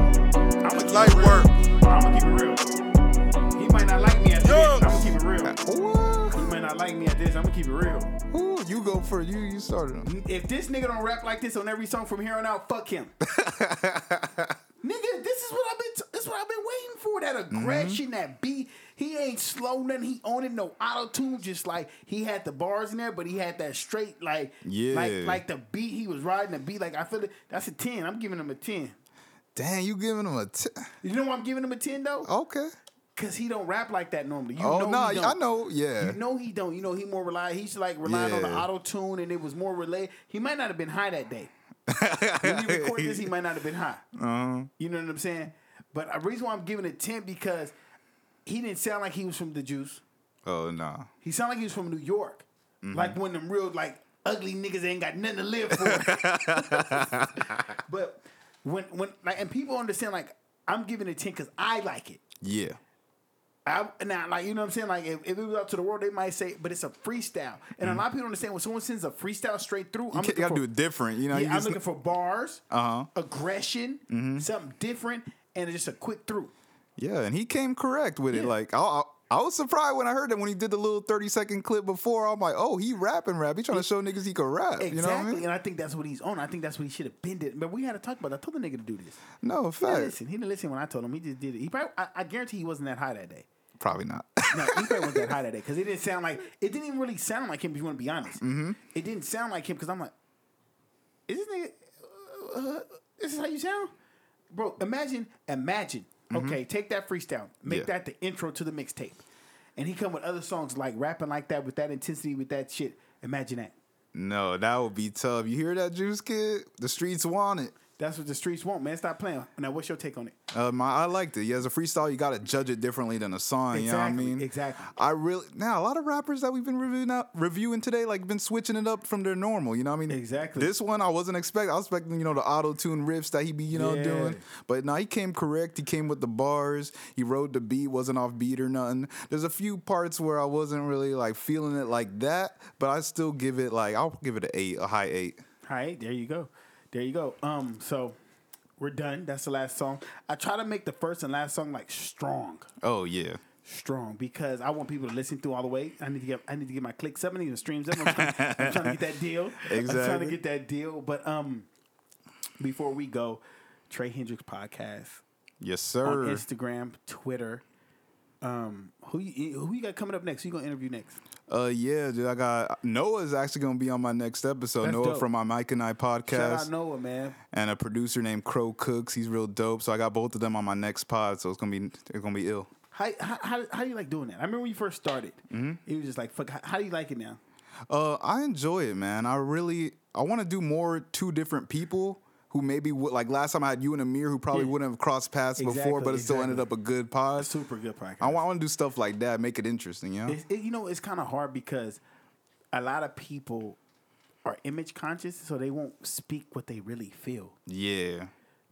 I'm It's light work. I'm gonna keep it real. He might not like me at this. I'm gonna keep it real. What? He might not like me at this. I'm gonna keep it real. Ooh, you go for you. You started him. If this nigga don't rap like this on every song from here on out, fuck him. nigga, this is what I've been. T- this is what I've been waiting for. That mm-hmm. aggression, that beat. He ain't slow nothing. He owned it. No auto tune. Just like he had the bars in there, but he had that straight like Yeah. like like the beat. He was riding the beat. Like I feel it. That's a ten. I'm giving him a ten. Dang, you giving him a. T- You know why I'm giving him a ten though? okay. Cause he don't rap like that normally. You oh no, he I know. Yeah. You know he don't. You know he more rely. He's like relying on the auto tune, and it was more relay. He might not have been high that day. When you record this, he might not have been high. Uh-huh. You know what I'm saying? But the reason why I'm giving it ten because he didn't sound like he was from the juice. Oh no. He sounded like he was from New York. Mm-hmm. Like when them real like ugly niggas ain't got nothing to live for. but when when like and people understand like I'm giving it ten because I like it. Yeah. I, now, like you know what I'm saying, like if, if it was up to the world, they might say, but it's a freestyle, and a lot of people don't understand when someone sends a freestyle straight through. Mm-hmm. you, you got to do it different. You know. you Yeah, I'm just- looking for bars, Uh-huh. aggression, something different, and just a quick through. Yeah, and he came correct with it. Like I, I, I was surprised when I heard that when he did the little thirty second clip before. I'm like, oh, he rapping rap. He trying to show niggas he can rap. Exactly, You know what I mean? and I think that's what he's on. I think that's what he should have been did. But we had to talk about. that. I told the nigga to do this. No He didn't listen. He didn't listen when I told him. He just did it. He probably, I, I guarantee he wasn't that high that day. Probably not. No, he wasn't that high that day because it didn't sound like it didn't even really sound like him. If you want to be honest, Mm-hmm. it didn't sound like him because I'm like, is this nigga? Uh, this is how you sound, bro. Imagine, imagine. Okay, take that freestyle, make Mm-hmm. Yeah. that the intro to the mixtape, and he come with other songs like rapping like that with that intensity with that shit. Imagine that. no, that would be tough. You hear that, Juice Kid? The streets want it. That's what the streets want, man. Stop playing. Now, what's your take on it? Uh, my, I liked it. Yeah, as a freestyle, you got to judge it differently than a song. You know what I mean? exactly. I really now a lot of rappers that we've been reviewing out, reviewing today, like been switching it up from their normal. You know what I mean? Exactly. This one I wasn't expecting. I was expecting you know the auto tune riffs that he be you know Yeah. doing, but now he came correct. He came with the bars. He rode the beat, wasn't off beat or nothing. There's a few parts where I wasn't really like feeling it like that, but I still give it like I'll give it an eight, a high eight. All right, there you go. There you go. Um, so we're done. That's the last song. I try to make the first and last song like strong, Oh yeah. strong because I want people to listen to all the way. I need to get I need to get my clicks up. I need to streams up. I'm trying, I'm trying to get that deal. Exactly. I'm trying to get that deal. But um, before we go, Trey Hendricks podcast Yes, on sir. Instagram, Twitter. Um, who you who you got coming up next? Who you gonna interview next? Uh, yeah, dude. I got Noah's actually gonna be on my next episode. That's Noah dope. from my Mike and I podcast. Shout out Noah, man. and a producer named Crow Cooks. He's real dope. So I got both of them on my next pod. So it's gonna be it's gonna be ill. How, how, how, how do you like doing that? I remember when you first started. Mm-hmm. It was just like, fuck, how, how do you like it now? Uh, I enjoy it, man. I really I want to do more two different people who maybe would like last time I had you and Amir who probably Yeah. wouldn't have crossed paths before, but it still ended up a good pod. Super good podcast. I want to do stuff like that, make it interesting, you know. It's, it, you know, it's kind of hard because a lot of people are image conscious, so they won't speak what they really feel. yeah,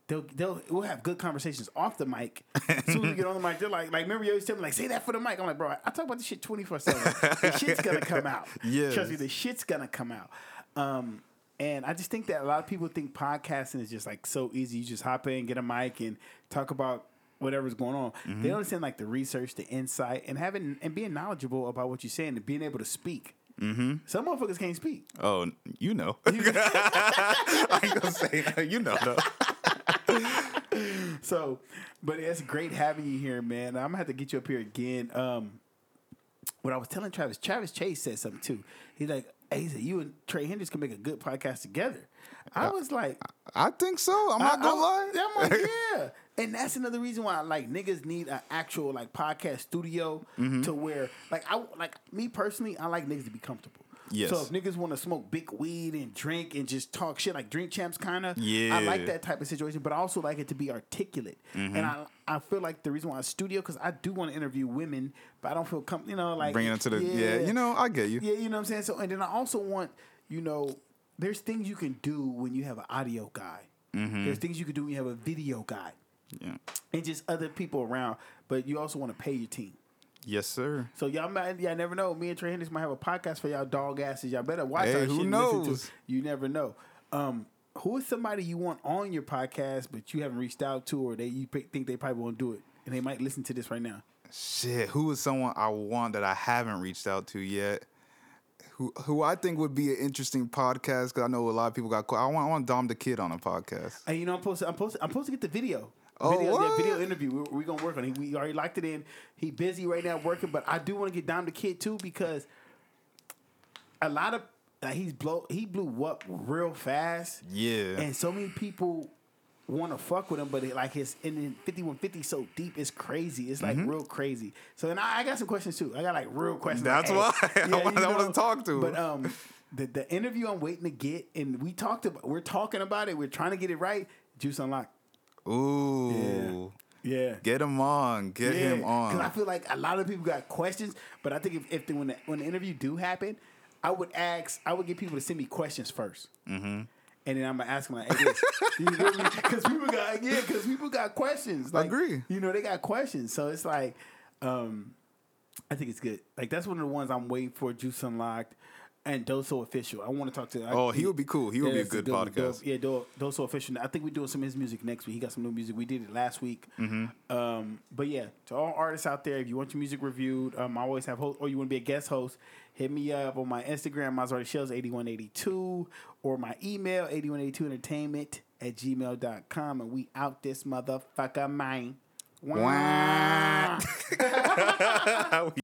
they'll they'll we'll have good conversations off the mic. As soon as we get on the mic, they're like, like remember you always tell me like, say that for the mic. I'm like, bro, I, I talk about this shit twenty four seven. The shit's gonna come out. Yeah, trust me, the shit's gonna come out. Um, and I just think that a lot of people think podcasting is just like so easy. You just hop in, get a mic, and talk about whatever's going on. They don't understand like the research, the insight, and having and being knowledgeable about what you're saying and being able to speak. Mm-hmm. Some motherfuckers can't speak. Oh, you know. I ain't gonna say that. You know though. So, but it's great having you here, man. I'm gonna have to get you up here again. Um, what I was telling Travis, Travis Chase said something too. He's like, hey, he said, you and Trey Hendricks can make a good podcast together. I was like, I think so. I'm not I- gonna I- lie. I'm like, yeah. And that's another reason why like niggas need an actual like podcast studio Mm-hmm. to where like I like me personally, I like niggas to be comfortable. Yes. So if niggas want to smoke big weed and drink and just talk shit like drink champs kind of, yeah, I like that type of situation. But I also like it to be articulate. Mm-hmm. And I I feel like the reason why I studio because I do want to interview women, but I don't feel com- you know like bringing it to the yeah. You know, I get you. yeah, you know what I'm saying? So and then I also want, you know, there's things you can do when you have an audio guy. Mm-hmm. There's things you can do when you have a video guy. Yeah. And just other people around. But you also want to pay your team. Yes, sir. So y'all might y'all never know. Me and Trey Hendricks might have a podcast for y'all dog asses. Y'all better watch Hey, our who shit and knows? You never know. Um, who is somebody you want on your podcast, but you haven't reached out to, or they you think they probably won't do it, and they might listen to this right now? Shit, who is someone I want that I haven't reached out to yet? Who who I think would be an interesting podcast because I know a lot of people got. I want I want Dom the Kid on a podcast. Hey, you know, I'm supposed to, I'm supposed to, I'm supposed to get the video. Oh, video, that video interview. We're, we're gonna work on it. We already locked it in. He busy right now working, but I do want to get Dom the Kid too because a lot of like he's blow he blew up real fast. Yeah. and so many people want to fuck with him, but it, like his in in 5150 so deep, it's crazy. It's Mm-hmm. like real crazy. So and I, I got some questions too. I got like real questions. That's why I wanted- I wanted to talk to him. But um, the the interview I'm waiting to get, and we talked about, we're talking about it. We're trying to get it right. Juice Unlocked. Ooh. Yeah. Get him on. Get him on. Because I feel like a lot of people got questions, but I think if, if the, when the, when the interview do happen, I would ask, I would get people to send me questions 1st mm-hmm. and then I'm gonna ask them like, hey, this, you get me? Because people got yeah, because people got questions. Like, Agree. You know, they got questions, so it's like, um, I think it's good. Like that's one of the ones I'm waiting for. Juice Unlocked. And Doso official. I want to talk to. Oh, he would be cool. He would be a good one. podcast. Yeah, Do- Doso official. I think we're doing some of his music next week. He got some new music. We did it last week. Mm-hmm. Um, but yeah, to all artists out there, if you want your music reviewed, um, I always have host, or you want to be a guest host, hit me up on my Instagram, Maserati Shells 8182, or my email, 8182entertainment at gmail.com. And we out this motherfucker. Wah.